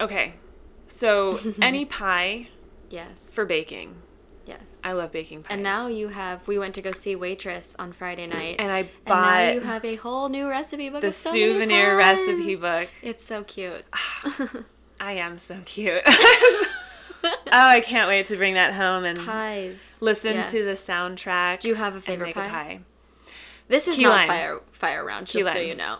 S2: Okay. So any pie
S1: Yes.
S2: for baking.
S1: yes.
S2: I love baking pies.
S1: and now you have. We went to go see Waitress on Friday night.
S2: and I bought.
S1: And now you have a whole new recipe book.
S2: the
S1: so
S2: souvenir recipe book.
S1: It's so cute.
S2: I am so cute. oh, I can't wait to bring that home and
S1: Pies.
S2: listen
S1: Yes.
S2: to the soundtrack.
S1: Do you have a
S2: and
S1: favorite
S2: make
S1: pie?
S2: a pie.
S1: This is
S2: Key
S1: not
S2: lime.
S1: fire fire round, just so you know.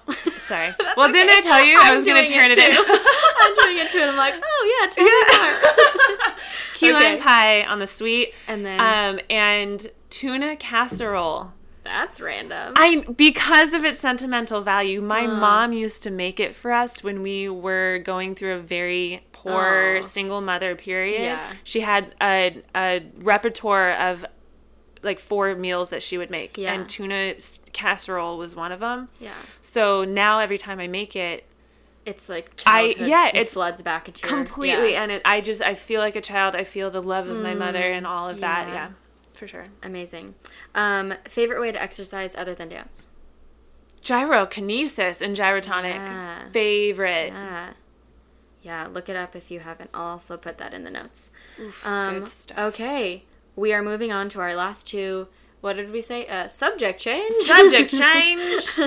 S2: Sorry. Well, didn't I tell you I
S1: I'm
S2: was going to turn it, in?
S1: too. I'm doing it too, and I'm like, oh yeah, totally.
S2: Key
S1: Okay.
S2: lime pie on the sweet,
S1: And then
S2: um, and tuna casserole.
S1: that's random.
S2: I because of its sentimental value, my
S1: Uh.
S2: mom used to make it for us when we were going through a very poor
S1: Aw.
S2: single mother period.
S1: Yeah.
S2: She had a a repertoire of like four meals that she would make,
S1: Yeah.
S2: and tuna casserole was one of them.
S1: yeah,
S2: So now every time I make it,
S1: it's like
S2: I- yeah,
S1: it floods back into your-
S2: completely,
S1: yeah.
S2: and it, I just I feel like a child. I feel the love of my mother and all of that.
S1: yeah.
S2: Yeah, for sure.
S1: amazing. Um, favorite way to exercise other than dance?
S2: Gyrokinesis and gyrotonic
S1: Yeah.
S2: favorite.
S1: Yeah. Yeah, look it up if you haven't. I'll also put that in the notes.
S2: Oof,
S1: Um,
S2: good stuff.
S1: Okay, we are moving on to our last two. What did we say? Uh, subject change.
S2: Subject change.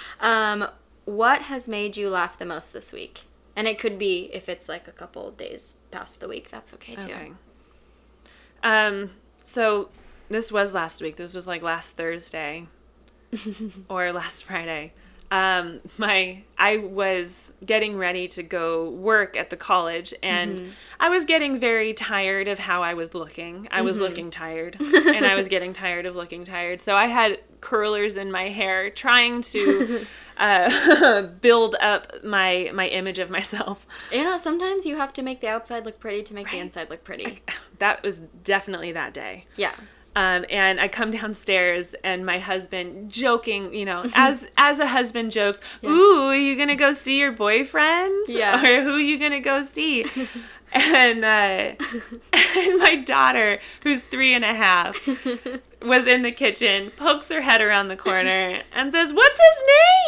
S1: um, what has made you laugh the most this week? And it could be if it's like a couple days past the week. That's okay too.
S2: Okay. Um. So this was last week. This was like last Thursday or last Friday. Um, my I was getting ready to go work at the college, and
S1: Mm-hmm.
S2: I was getting very tired of how I was looking. I was looking tired, and I was getting tired of looking tired. So I had curlers in my hair, trying to uh, build up my my image of myself.
S1: You know, sometimes you have to make the outside look pretty to make the inside look pretty.
S2: That was definitely that day.
S1: Yeah.
S2: Um, and I come downstairs, and my husband, joking, you know, as as a husband jokes, "Ooh, are you gonna go see your boyfriend?
S1: Yeah.
S2: Or who you gonna go see?" and uh, and my daughter, who's three and a half, was in the kitchen, pokes her head around the corner, and says, "What's his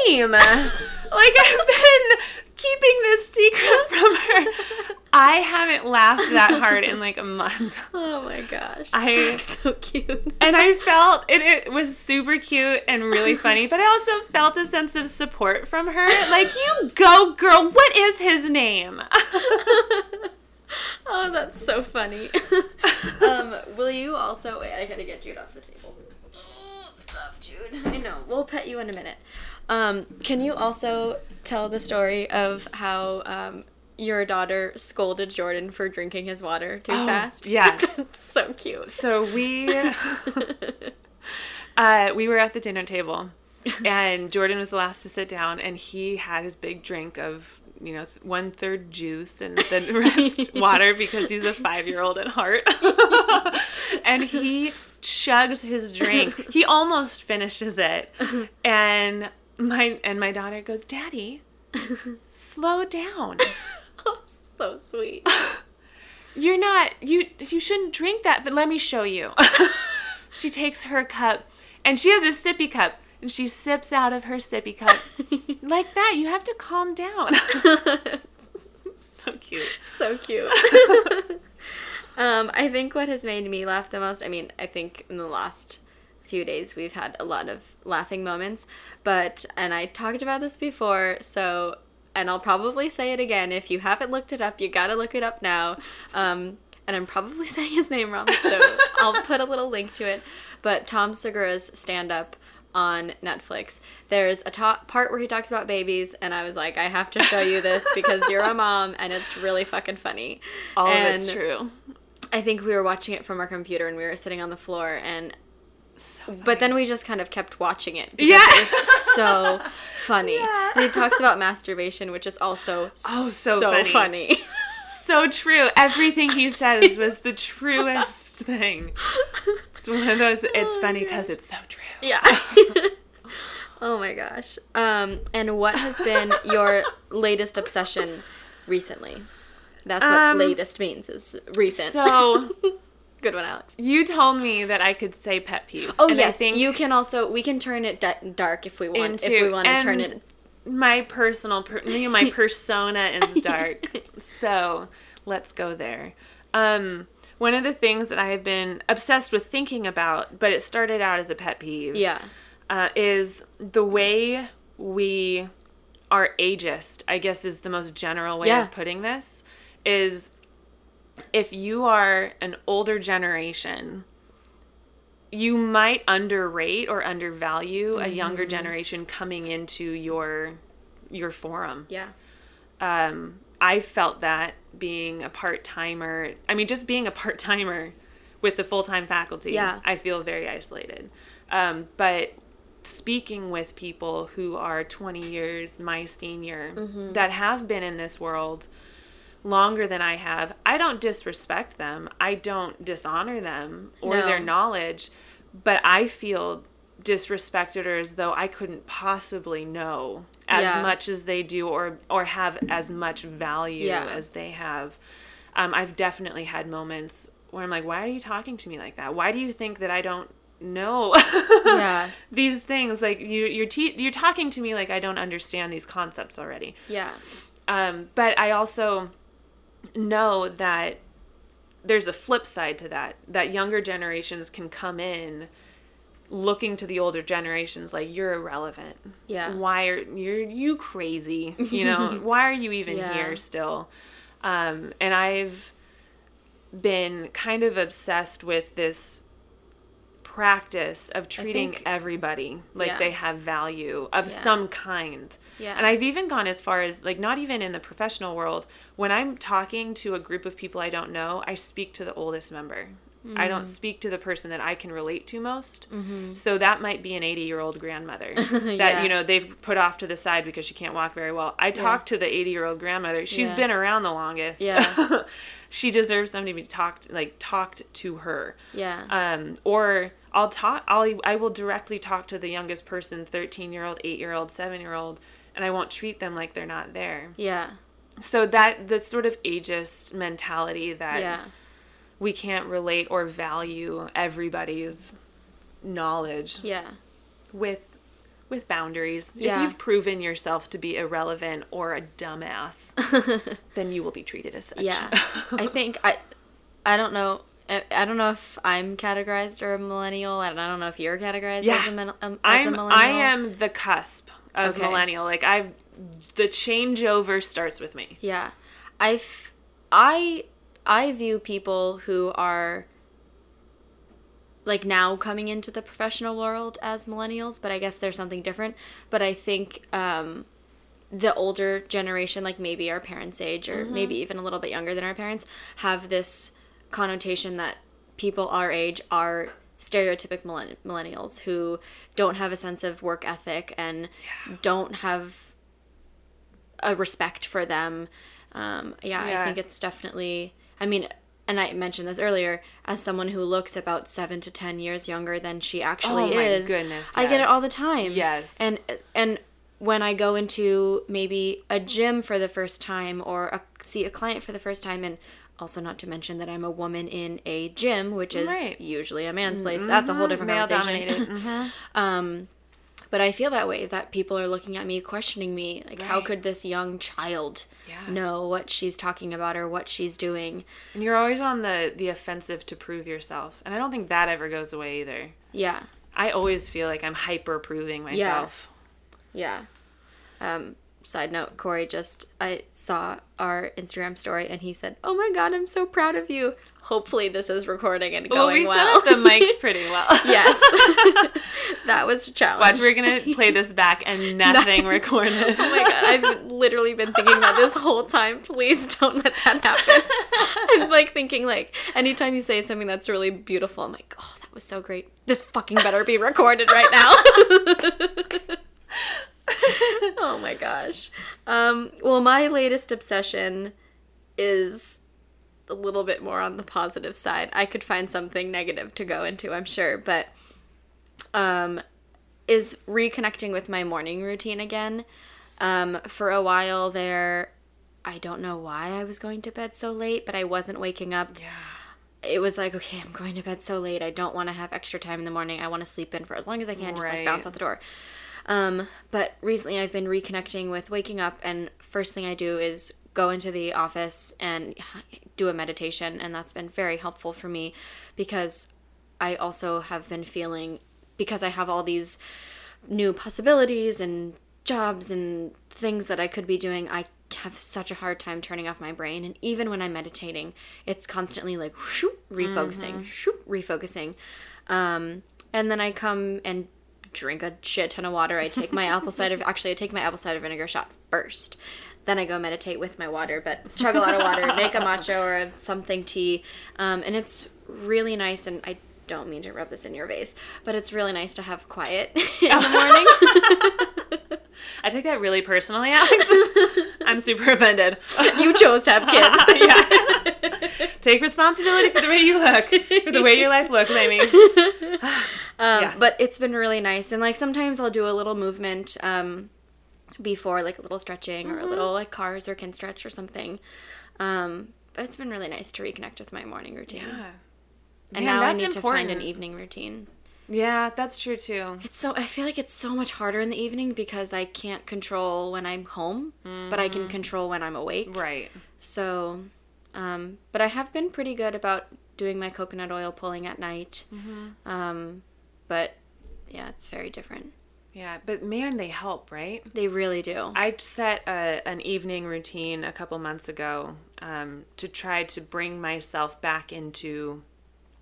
S2: name?" like I've been keeping this secret from her. I haven't laughed that hard in like a month.
S1: Oh my gosh.
S2: I-
S1: That's so cute.
S2: And I felt it, it was super cute and really funny, but I also felt a sense of support from her. Like, you go, girl. What is his name?
S1: oh, that's so funny. um, will you also wait? I gotta get Jude off the table. Oh, Stop, Jude. I know. We'll pet you in a minute. Um, can you also tell the story of how um, your daughter scolded Jordan for drinking his water too
S2: Oh,
S1: fast? Yeah, so cute.
S2: so we uh, we were at the dinner table, and Jordan was the last to sit down, and he had his big drink of you know one third juice and the rest water because he's a five year old at heart, and he chugs his drink. He almost finishes it, and my and my daughter goes, "Daddy, slow down."
S1: oh, so sweet.
S2: You're not you you shouldn't drink that, but let me show you. she takes her cup and she has a sippy cup and she sips out of her sippy cup. like that, you have to calm down. so cute.
S1: so cute. um, I think what has made me laugh the most, I mean, I think in the last few days we've had a lot of laughing moments, but, and I talked about this before, so, and I'll probably say it again. If you haven't looked it up, you gotta look it up now. Um, and I'm probably saying his name wrong, so I'll put a little link to it. But Tom Segura's stand up on Netflix. There's a top part where he talks about babies, and I was like, I have to show you this because you're a mom, and it's really fucking funny.
S2: All
S1: and
S2: of it's true.
S1: I think we were watching it from our computer, and we were sitting on the floor, and
S2: So
S1: but then we just kind of kept watching it because
S2: Yeah.
S1: it was so funny.
S2: Yeah.
S1: And he talks about masturbation, which is also
S2: Oh, so
S1: so,
S2: funny.
S1: funny.
S2: so true. Everything he says was the truest thing. It's one of those it's
S1: Oh
S2: funny because it's so true.
S1: Yeah. oh my gosh. Um, and what has been your latest obsession recently? That's what
S2: Um,
S1: latest means is recent.
S2: So
S1: Good one, Alex.
S2: You told me that I could say pet peeve.
S1: Oh
S2: and I
S1: yes, you can also we can turn it da- dark if we want.
S2: into
S1: if we want to turn it.
S2: My personal, per, my persona is dark, so let's go there. Um, one of the things that I have been obsessed with thinking about, but it started out as a pet peeve.
S1: Yeah.
S2: uh, is the way we are ageist, I guess is the most general way
S1: Yeah.
S2: of putting this, is if you are an older generation, you might underrate or undervalue a younger generation coming into your your forum.
S1: Yeah.
S2: Um, I felt that being a part timer. I mean, just being a part timer with the full time faculty.
S1: Yeah.
S2: I feel very isolated. Um, but speaking with people who are 20 years my senior
S1: Mm-hmm.
S2: that have been in this world longer than I have, I don't disrespect them. I don't dishonor them or
S1: No.
S2: their knowledge, but I feel disrespected or as though I couldn't possibly know as
S1: Yeah.
S2: much as they do or or have as much value
S1: Yeah.
S2: as they have. Um, I've definitely had moments where I'm like, why are you talking to me like that? Why do you think that I don't know
S1: Yeah.
S2: these things? Like you, you're te- you're talking to me like I don't understand these concepts already.
S1: Yeah.
S2: Um, but I also know that there's a flip side to that. That younger generations can come in looking to the older generations like you're irrelevant.
S1: Yeah.
S2: Why are you're you crazy? You know, why are you even
S1: Yeah.
S2: here still? Um, and I've been kind of obsessed with this practice of treating
S1: think-
S2: everybody like
S1: Yeah.
S2: they have value of
S1: Yeah.
S2: some kind.
S1: Yeah.
S2: And I've even gone as far as like not even in the professional world, when I'm talking to a group of people I don't know, I speak to the oldest member. I don't
S1: Mm.
S2: speak to the person that I can relate to most. So that might be an 80 year old grandmother that,
S1: Mm-hmm. Yeah.
S2: you know, they've put off to the side because she can't walk very well. I talk to the 80 year old grandmother. She's
S1: Yeah.
S2: been around the longest.
S1: Yeah.
S2: she deserves somebody to be talked, like, talked to her
S1: Yeah.
S2: um, or I'll talk. I'll I will directly talk to the youngest person, thirteen year old, eight year old, seven year old, and I won't treat them like they're not there.
S1: yeah.
S2: So that the sort of ageist mentality that
S1: Yeah.
S2: we can't relate or value everybody's knowledge
S1: Yeah.
S2: with with boundaries.
S1: Yeah.
S2: If you've proven yourself to be irrelevant or a dumbass, then you will be treated as such.
S1: Yeah. I think I I don't know I, I don't know if I'm categorized or a millennial and I don't know if you're categorized
S2: Yeah.
S1: as a, um, as a
S2: I'm
S1: millennial.
S2: I am the cusp of
S1: Okay.
S2: millennial. Like I've the changeover starts with me.
S1: Yeah. I f- I I view people who are like now coming into the professional world as millennials, but I guess there's something different. But I think um the older generation, like maybe our parents' age or maybe even a little bit younger than our parents, have this connotation that people our age are stereotypic millenn- millennials who don't have a sense of work ethic and don't have a respect for them. Um, yeah,
S2: Yeah.
S1: I think it's definitely. I mean, and I mentioned this earlier. As someone who looks about seven to ten years younger than she actually
S2: Oh my
S1: is,
S2: goodness,
S1: I get it all the time.
S2: Yes.
S1: and and when I go into maybe a gym for the first time or a, see a client for the first time, and also not to mention that I'm a woman in a gym, which is
S2: Right.
S1: usually a man's place. That's a whole different
S2: Male
S1: conversation.
S2: Mhm.
S1: Um, but I feel that way that people are looking at me, questioning me, like, how could this young child
S2: Yeah.
S1: know what she's talking about or what she's doing?
S2: And you're always on the the offensive to prove yourself. And I don't think that ever goes away either.
S1: Yeah,
S2: I always feel like I'm hyper proving myself.
S1: yeah. Um, side note: Corey just I saw our Instagram story and he said, "Oh my god, I'm so proud of you." Hopefully, this is recording and
S2: Well,
S1: going
S2: we
S1: well.
S2: set the mics pretty well.
S1: yes, that was a challenge.
S2: Watch, we're gonna play this back and nothing recorded.
S1: Oh my god, I've literally been thinking about this whole time. Please don't let that happen. I'm like thinking like anytime you say something that's really beautiful, I'm like, oh, that was so great. This fucking better be recorded right now. oh my gosh. Um, well, my latest obsession is a little bit more on the positive side. I could find something negative to go into, I'm sure, but um, is reconnecting with my morning routine again. Um, for a while there, I don't know why I was going to bed so late, but I wasn't waking up
S2: yeah.
S1: it was like, okay, I'm going to bed so late. I don't want to have extra time in the morning. I want to sleep in for as long as I can, just like bounce out the door. Um, but recently I've been reconnecting with waking up, and first thing I do is go into the office and do a meditation, and that's been very helpful for me because I also have been feeling because I have all these new possibilities and jobs and things that I could be doing, I have such a hard time turning off my brain. And even when I'm meditating, it's constantly like refocusing, shoop, refocusing. Um, and then I come and drink a shit ton of water. I take my apple cider. Actually, I take my apple cider vinegar shot first. Then I go meditate with my water, but chug a lot of water, make a matcha or something tea, um, and it's really nice. And I don't mean to rub this in your face, but it's really nice to have quiet in the morning.
S2: I take that really personally, Alex. I'm super offended.
S1: you chose to have kids.
S2: yeah. Take responsibility for the way you look, for the way your life looks, Amy.
S1: Um,
S2: Yeah.
S1: But it's been really nice, and like sometimes I'll do a little movement um, before, like a little stretching or a little like cars or can stretch or something. Um, but it's been really nice to reconnect with my morning routine,
S2: Yeah.
S1: and
S2: Man,
S1: now I need to find an evening routine.
S2: Yeah, that's true too.
S1: It's so I feel like it's so much harder in the evening because I can't control when I'm home, but I can control when I'm awake.
S2: Right.
S1: So, um, but I have been pretty good about doing my coconut oil pulling at night. Um, but yeah, it's very different.
S2: Yeah, but man, they help, right?
S1: They really do.
S2: I set a, an evening routine a couple months ago um, to try to bring myself back into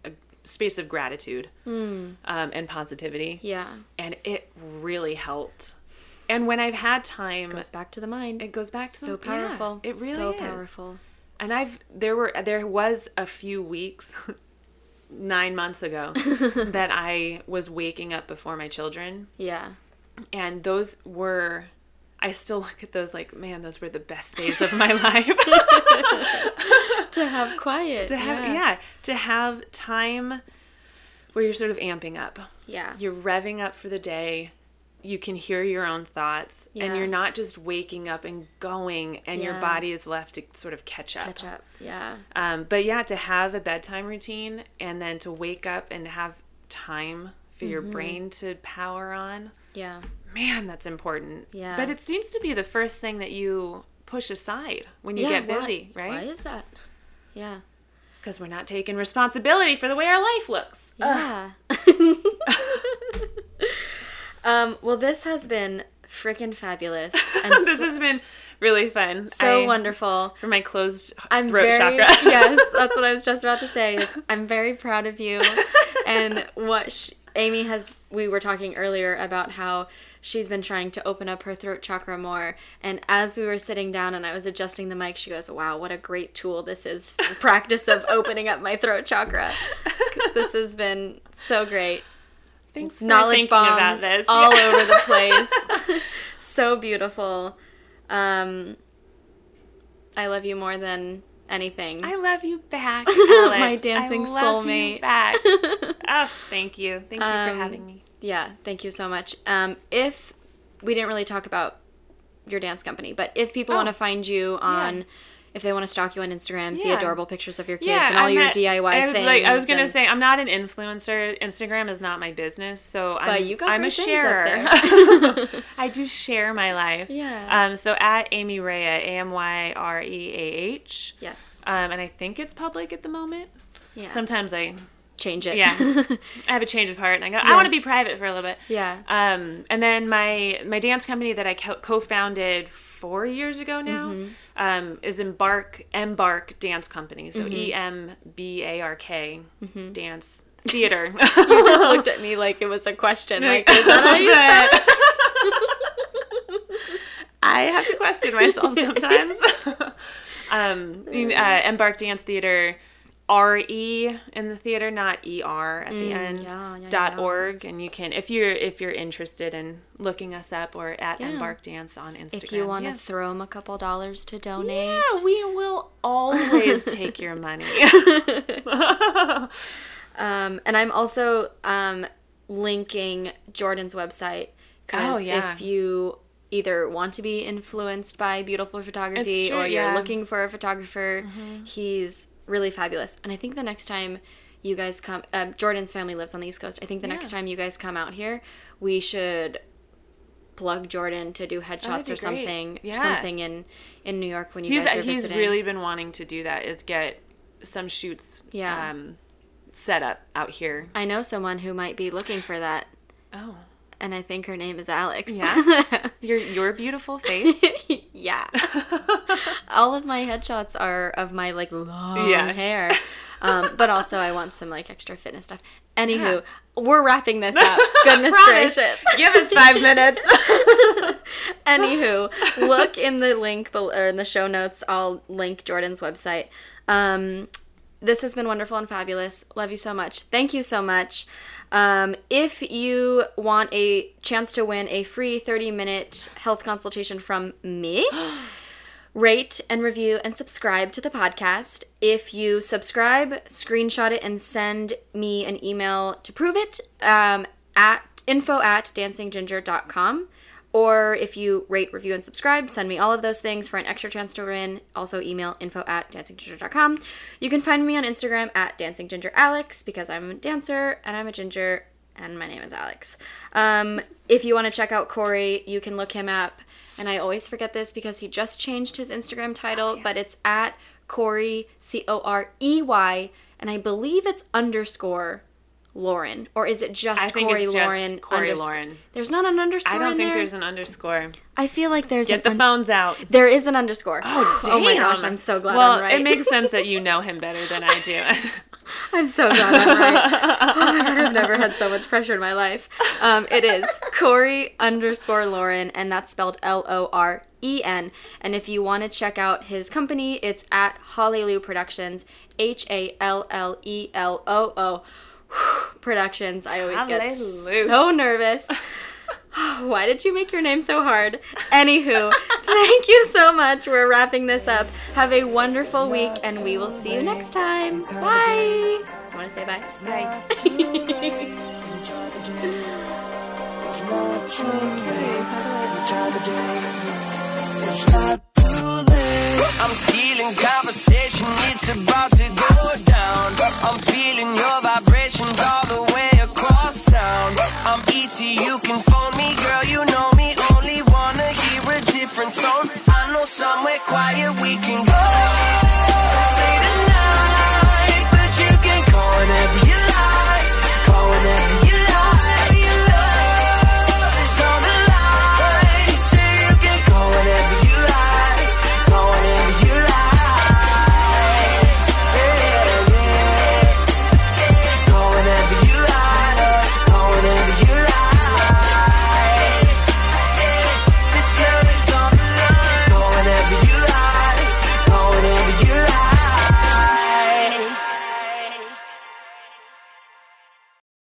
S2: a space of gratitude um, and positivity.
S1: yeah,
S2: And it really helped. And when I've had time, it
S1: goes back to the mind.
S2: it goes back to
S1: so
S2: the- yeah,
S1: powerful.
S2: it really
S1: so
S2: is.
S1: powerful.
S2: And I've there were there was a few weeks, nine months ago, that I was waking up before my children,
S1: Yeah,
S2: and those were. I still look at those like, man, those were the best days of my life.
S1: to have quiet.
S2: to have yeah. to have time where you're sort of amping up.
S1: yeah,
S2: You're revving up for the day. You can hear your own thoughts,
S1: Yeah.
S2: and you're not just waking up and going, and your body is left to sort of catch up.
S1: catch up. Yeah,
S2: Um, but yeah, to have a bedtime routine and then to wake up and have time for your
S1: Mm-hmm.
S2: brain to power on,
S1: yeah,
S2: man, that's important.
S1: Yeah.
S2: But it seems to be the first thing that you push aside when you
S1: yeah.
S2: get busy,
S1: Why
S2: right?
S1: Why is that? Yeah,
S2: Because we're not taking responsibility for the way our life looks.
S1: yeah. um. Well, this has been freaking fabulous and
S2: this
S1: so,
S2: has been really fun.
S1: so
S2: I-
S1: wonderful.
S2: For my closed
S1: I'm
S2: throat
S1: very
S2: chakra.
S1: yes, that's what I was just about to say. Is I'm very proud of you, and what sh- Amy has. We were talking earlier about how she's been trying to open up her throat chakra more, and as we were sitting down and I was adjusting the mic, she goes, "Wow, what a great tool this is! for Practice of opening up my throat chakra. This has been so great.
S2: Thanks for
S1: Knowledge bombs
S2: this.
S1: all
S2: Yeah.
S1: over the place. so beautiful. Um, I love you more than anything.
S2: I love you back, Alex.
S1: My dancing
S2: I love you
S1: soulmate.
S2: back. oh, thank you. Thank you
S1: Um,
S2: for having me.
S1: Yeah, thank you so much. Um, if we didn't really talk about your dance company, but if people
S2: Oh.
S1: want to find you on, if they want to stalk you on Instagram, see adorable pictures of your kids and all
S2: I'm
S1: your
S2: not-
S1: DIY
S2: I was
S1: things.
S2: Like, I was gonna
S1: and-
S2: say I'm not an influencer. Instagram is not my business, so I'm,
S1: But you got
S2: I'm a sharer. I do share my life.
S1: Yeah.
S2: Um. So at Amy Reah, A M Y R E A H.
S1: yes.
S2: Um. And I think it's public at the moment.
S1: Yeah.
S2: Sometimes I
S1: Change it.
S2: yeah I have a change of heart and I go I want to be private for a little bit.
S1: yeah.
S2: Um, and then my my dance company that I co-founded four years ago now
S1: Mm-hmm.
S2: um, is Embark Embark Dance Company. So
S1: Mm-hmm.
S2: E M B A R K Dance Theater.
S1: you just looked at me like it was a question. Like, is that how you spell it?
S2: I have to question myself sometimes. um, uh, Embark Dance Theater. R E in the theater, not E R at the end.
S1: Mm, yeah, yeah,
S2: dot
S1: yeah.
S2: org, and you can if you're if you're interested in looking us up or at. Embark Dance on Instagram.
S1: If you want to throw them a couple dollars to donate.
S2: Yeah, we will always take your money.
S1: Um, and I'm also um, linking Jordan's website because
S2: Oh, yeah.
S1: if you either want to be influenced by beautiful photography
S2: true,
S1: or you're
S2: yeah.
S1: looking for a photographer, he's really fabulous. And I think the next time you guys come, um, Jordan's family lives on the East Coast. I think the next time you guys come out here, we should plug Jordan to do headshots or something,
S2: Yeah.
S1: something in in New York when you
S2: he's
S1: guys are here.
S2: he's
S1: visiting.
S2: really been wanting to do that. Is get some shoots
S1: Yeah.
S2: um, set up out here.
S1: I know someone who might be looking for that,
S2: Oh,
S1: and I think her name is Alex.
S2: Yeah? your your beautiful face.
S1: yeah. All of my headshots are of my like long
S2: Yeah.
S1: hair. Um, but also I want some like extra fitness stuff. Anywho, we're wrapping this up. Goodness gracious.
S2: Give us five minutes.
S1: Anywho, look in the link or in the show notes. I'll link Jordan's website. Um, this has been wonderful and fabulous. Love you so much. Thank you so much. Um, if you want a chance to win a free 30 minute health consultation from me, rate and review and subscribe to the podcast. If you subscribe, screenshot it and send me an email to prove it um, at info at dancingginger.com. Or if you rate, review, and subscribe, send me all of those things for an extra chance to win. Also, email info at dancingginger.com. You can find me on Instagram at dancinggingeralex because I'm a dancer and I'm a ginger and my name is Alex. Um, if you want to check out Corey, you can look him up. And I always forget this because he just changed his Instagram title, but it's at Corey, C O R E Y, and I believe it's underscore Loren. Or is it just
S2: I
S1: Corey
S2: just
S1: Loren?
S2: Corey
S1: undersc-
S2: Loren.
S1: There's not an underscore
S2: I don't
S1: in
S2: think
S1: there.
S2: there's an underscore.
S1: I feel like there's
S2: Get the
S1: un-
S2: phones out.
S1: There is an underscore.
S2: Oh,
S1: my gosh. I'm so glad
S2: well,
S1: I'm right.
S2: it makes sense that you know him better than I do.
S1: I'm so glad I'm right. Oh my god, I've never had so much pressure in my life. Um, it is Corey underscore Loren, and that's spelled L O R E N. And if you want to check out his company, it's at Hallelujah Productions, H A L L E L O O Productions. I always get so nervous. Why did you make your name so hard? Anywho, thank you so much. We're wrapping this up. Have a wonderful week, and we will see you next time. Bye. I want to say bye. Bye.
S3: I'm stealing conversation, it's about to go down. I'm feeling your vibrations all the way across town. I'm ET, you can phone me, girl, you know me. Only wanna hear a different tone. I know somewhere quiet we can go.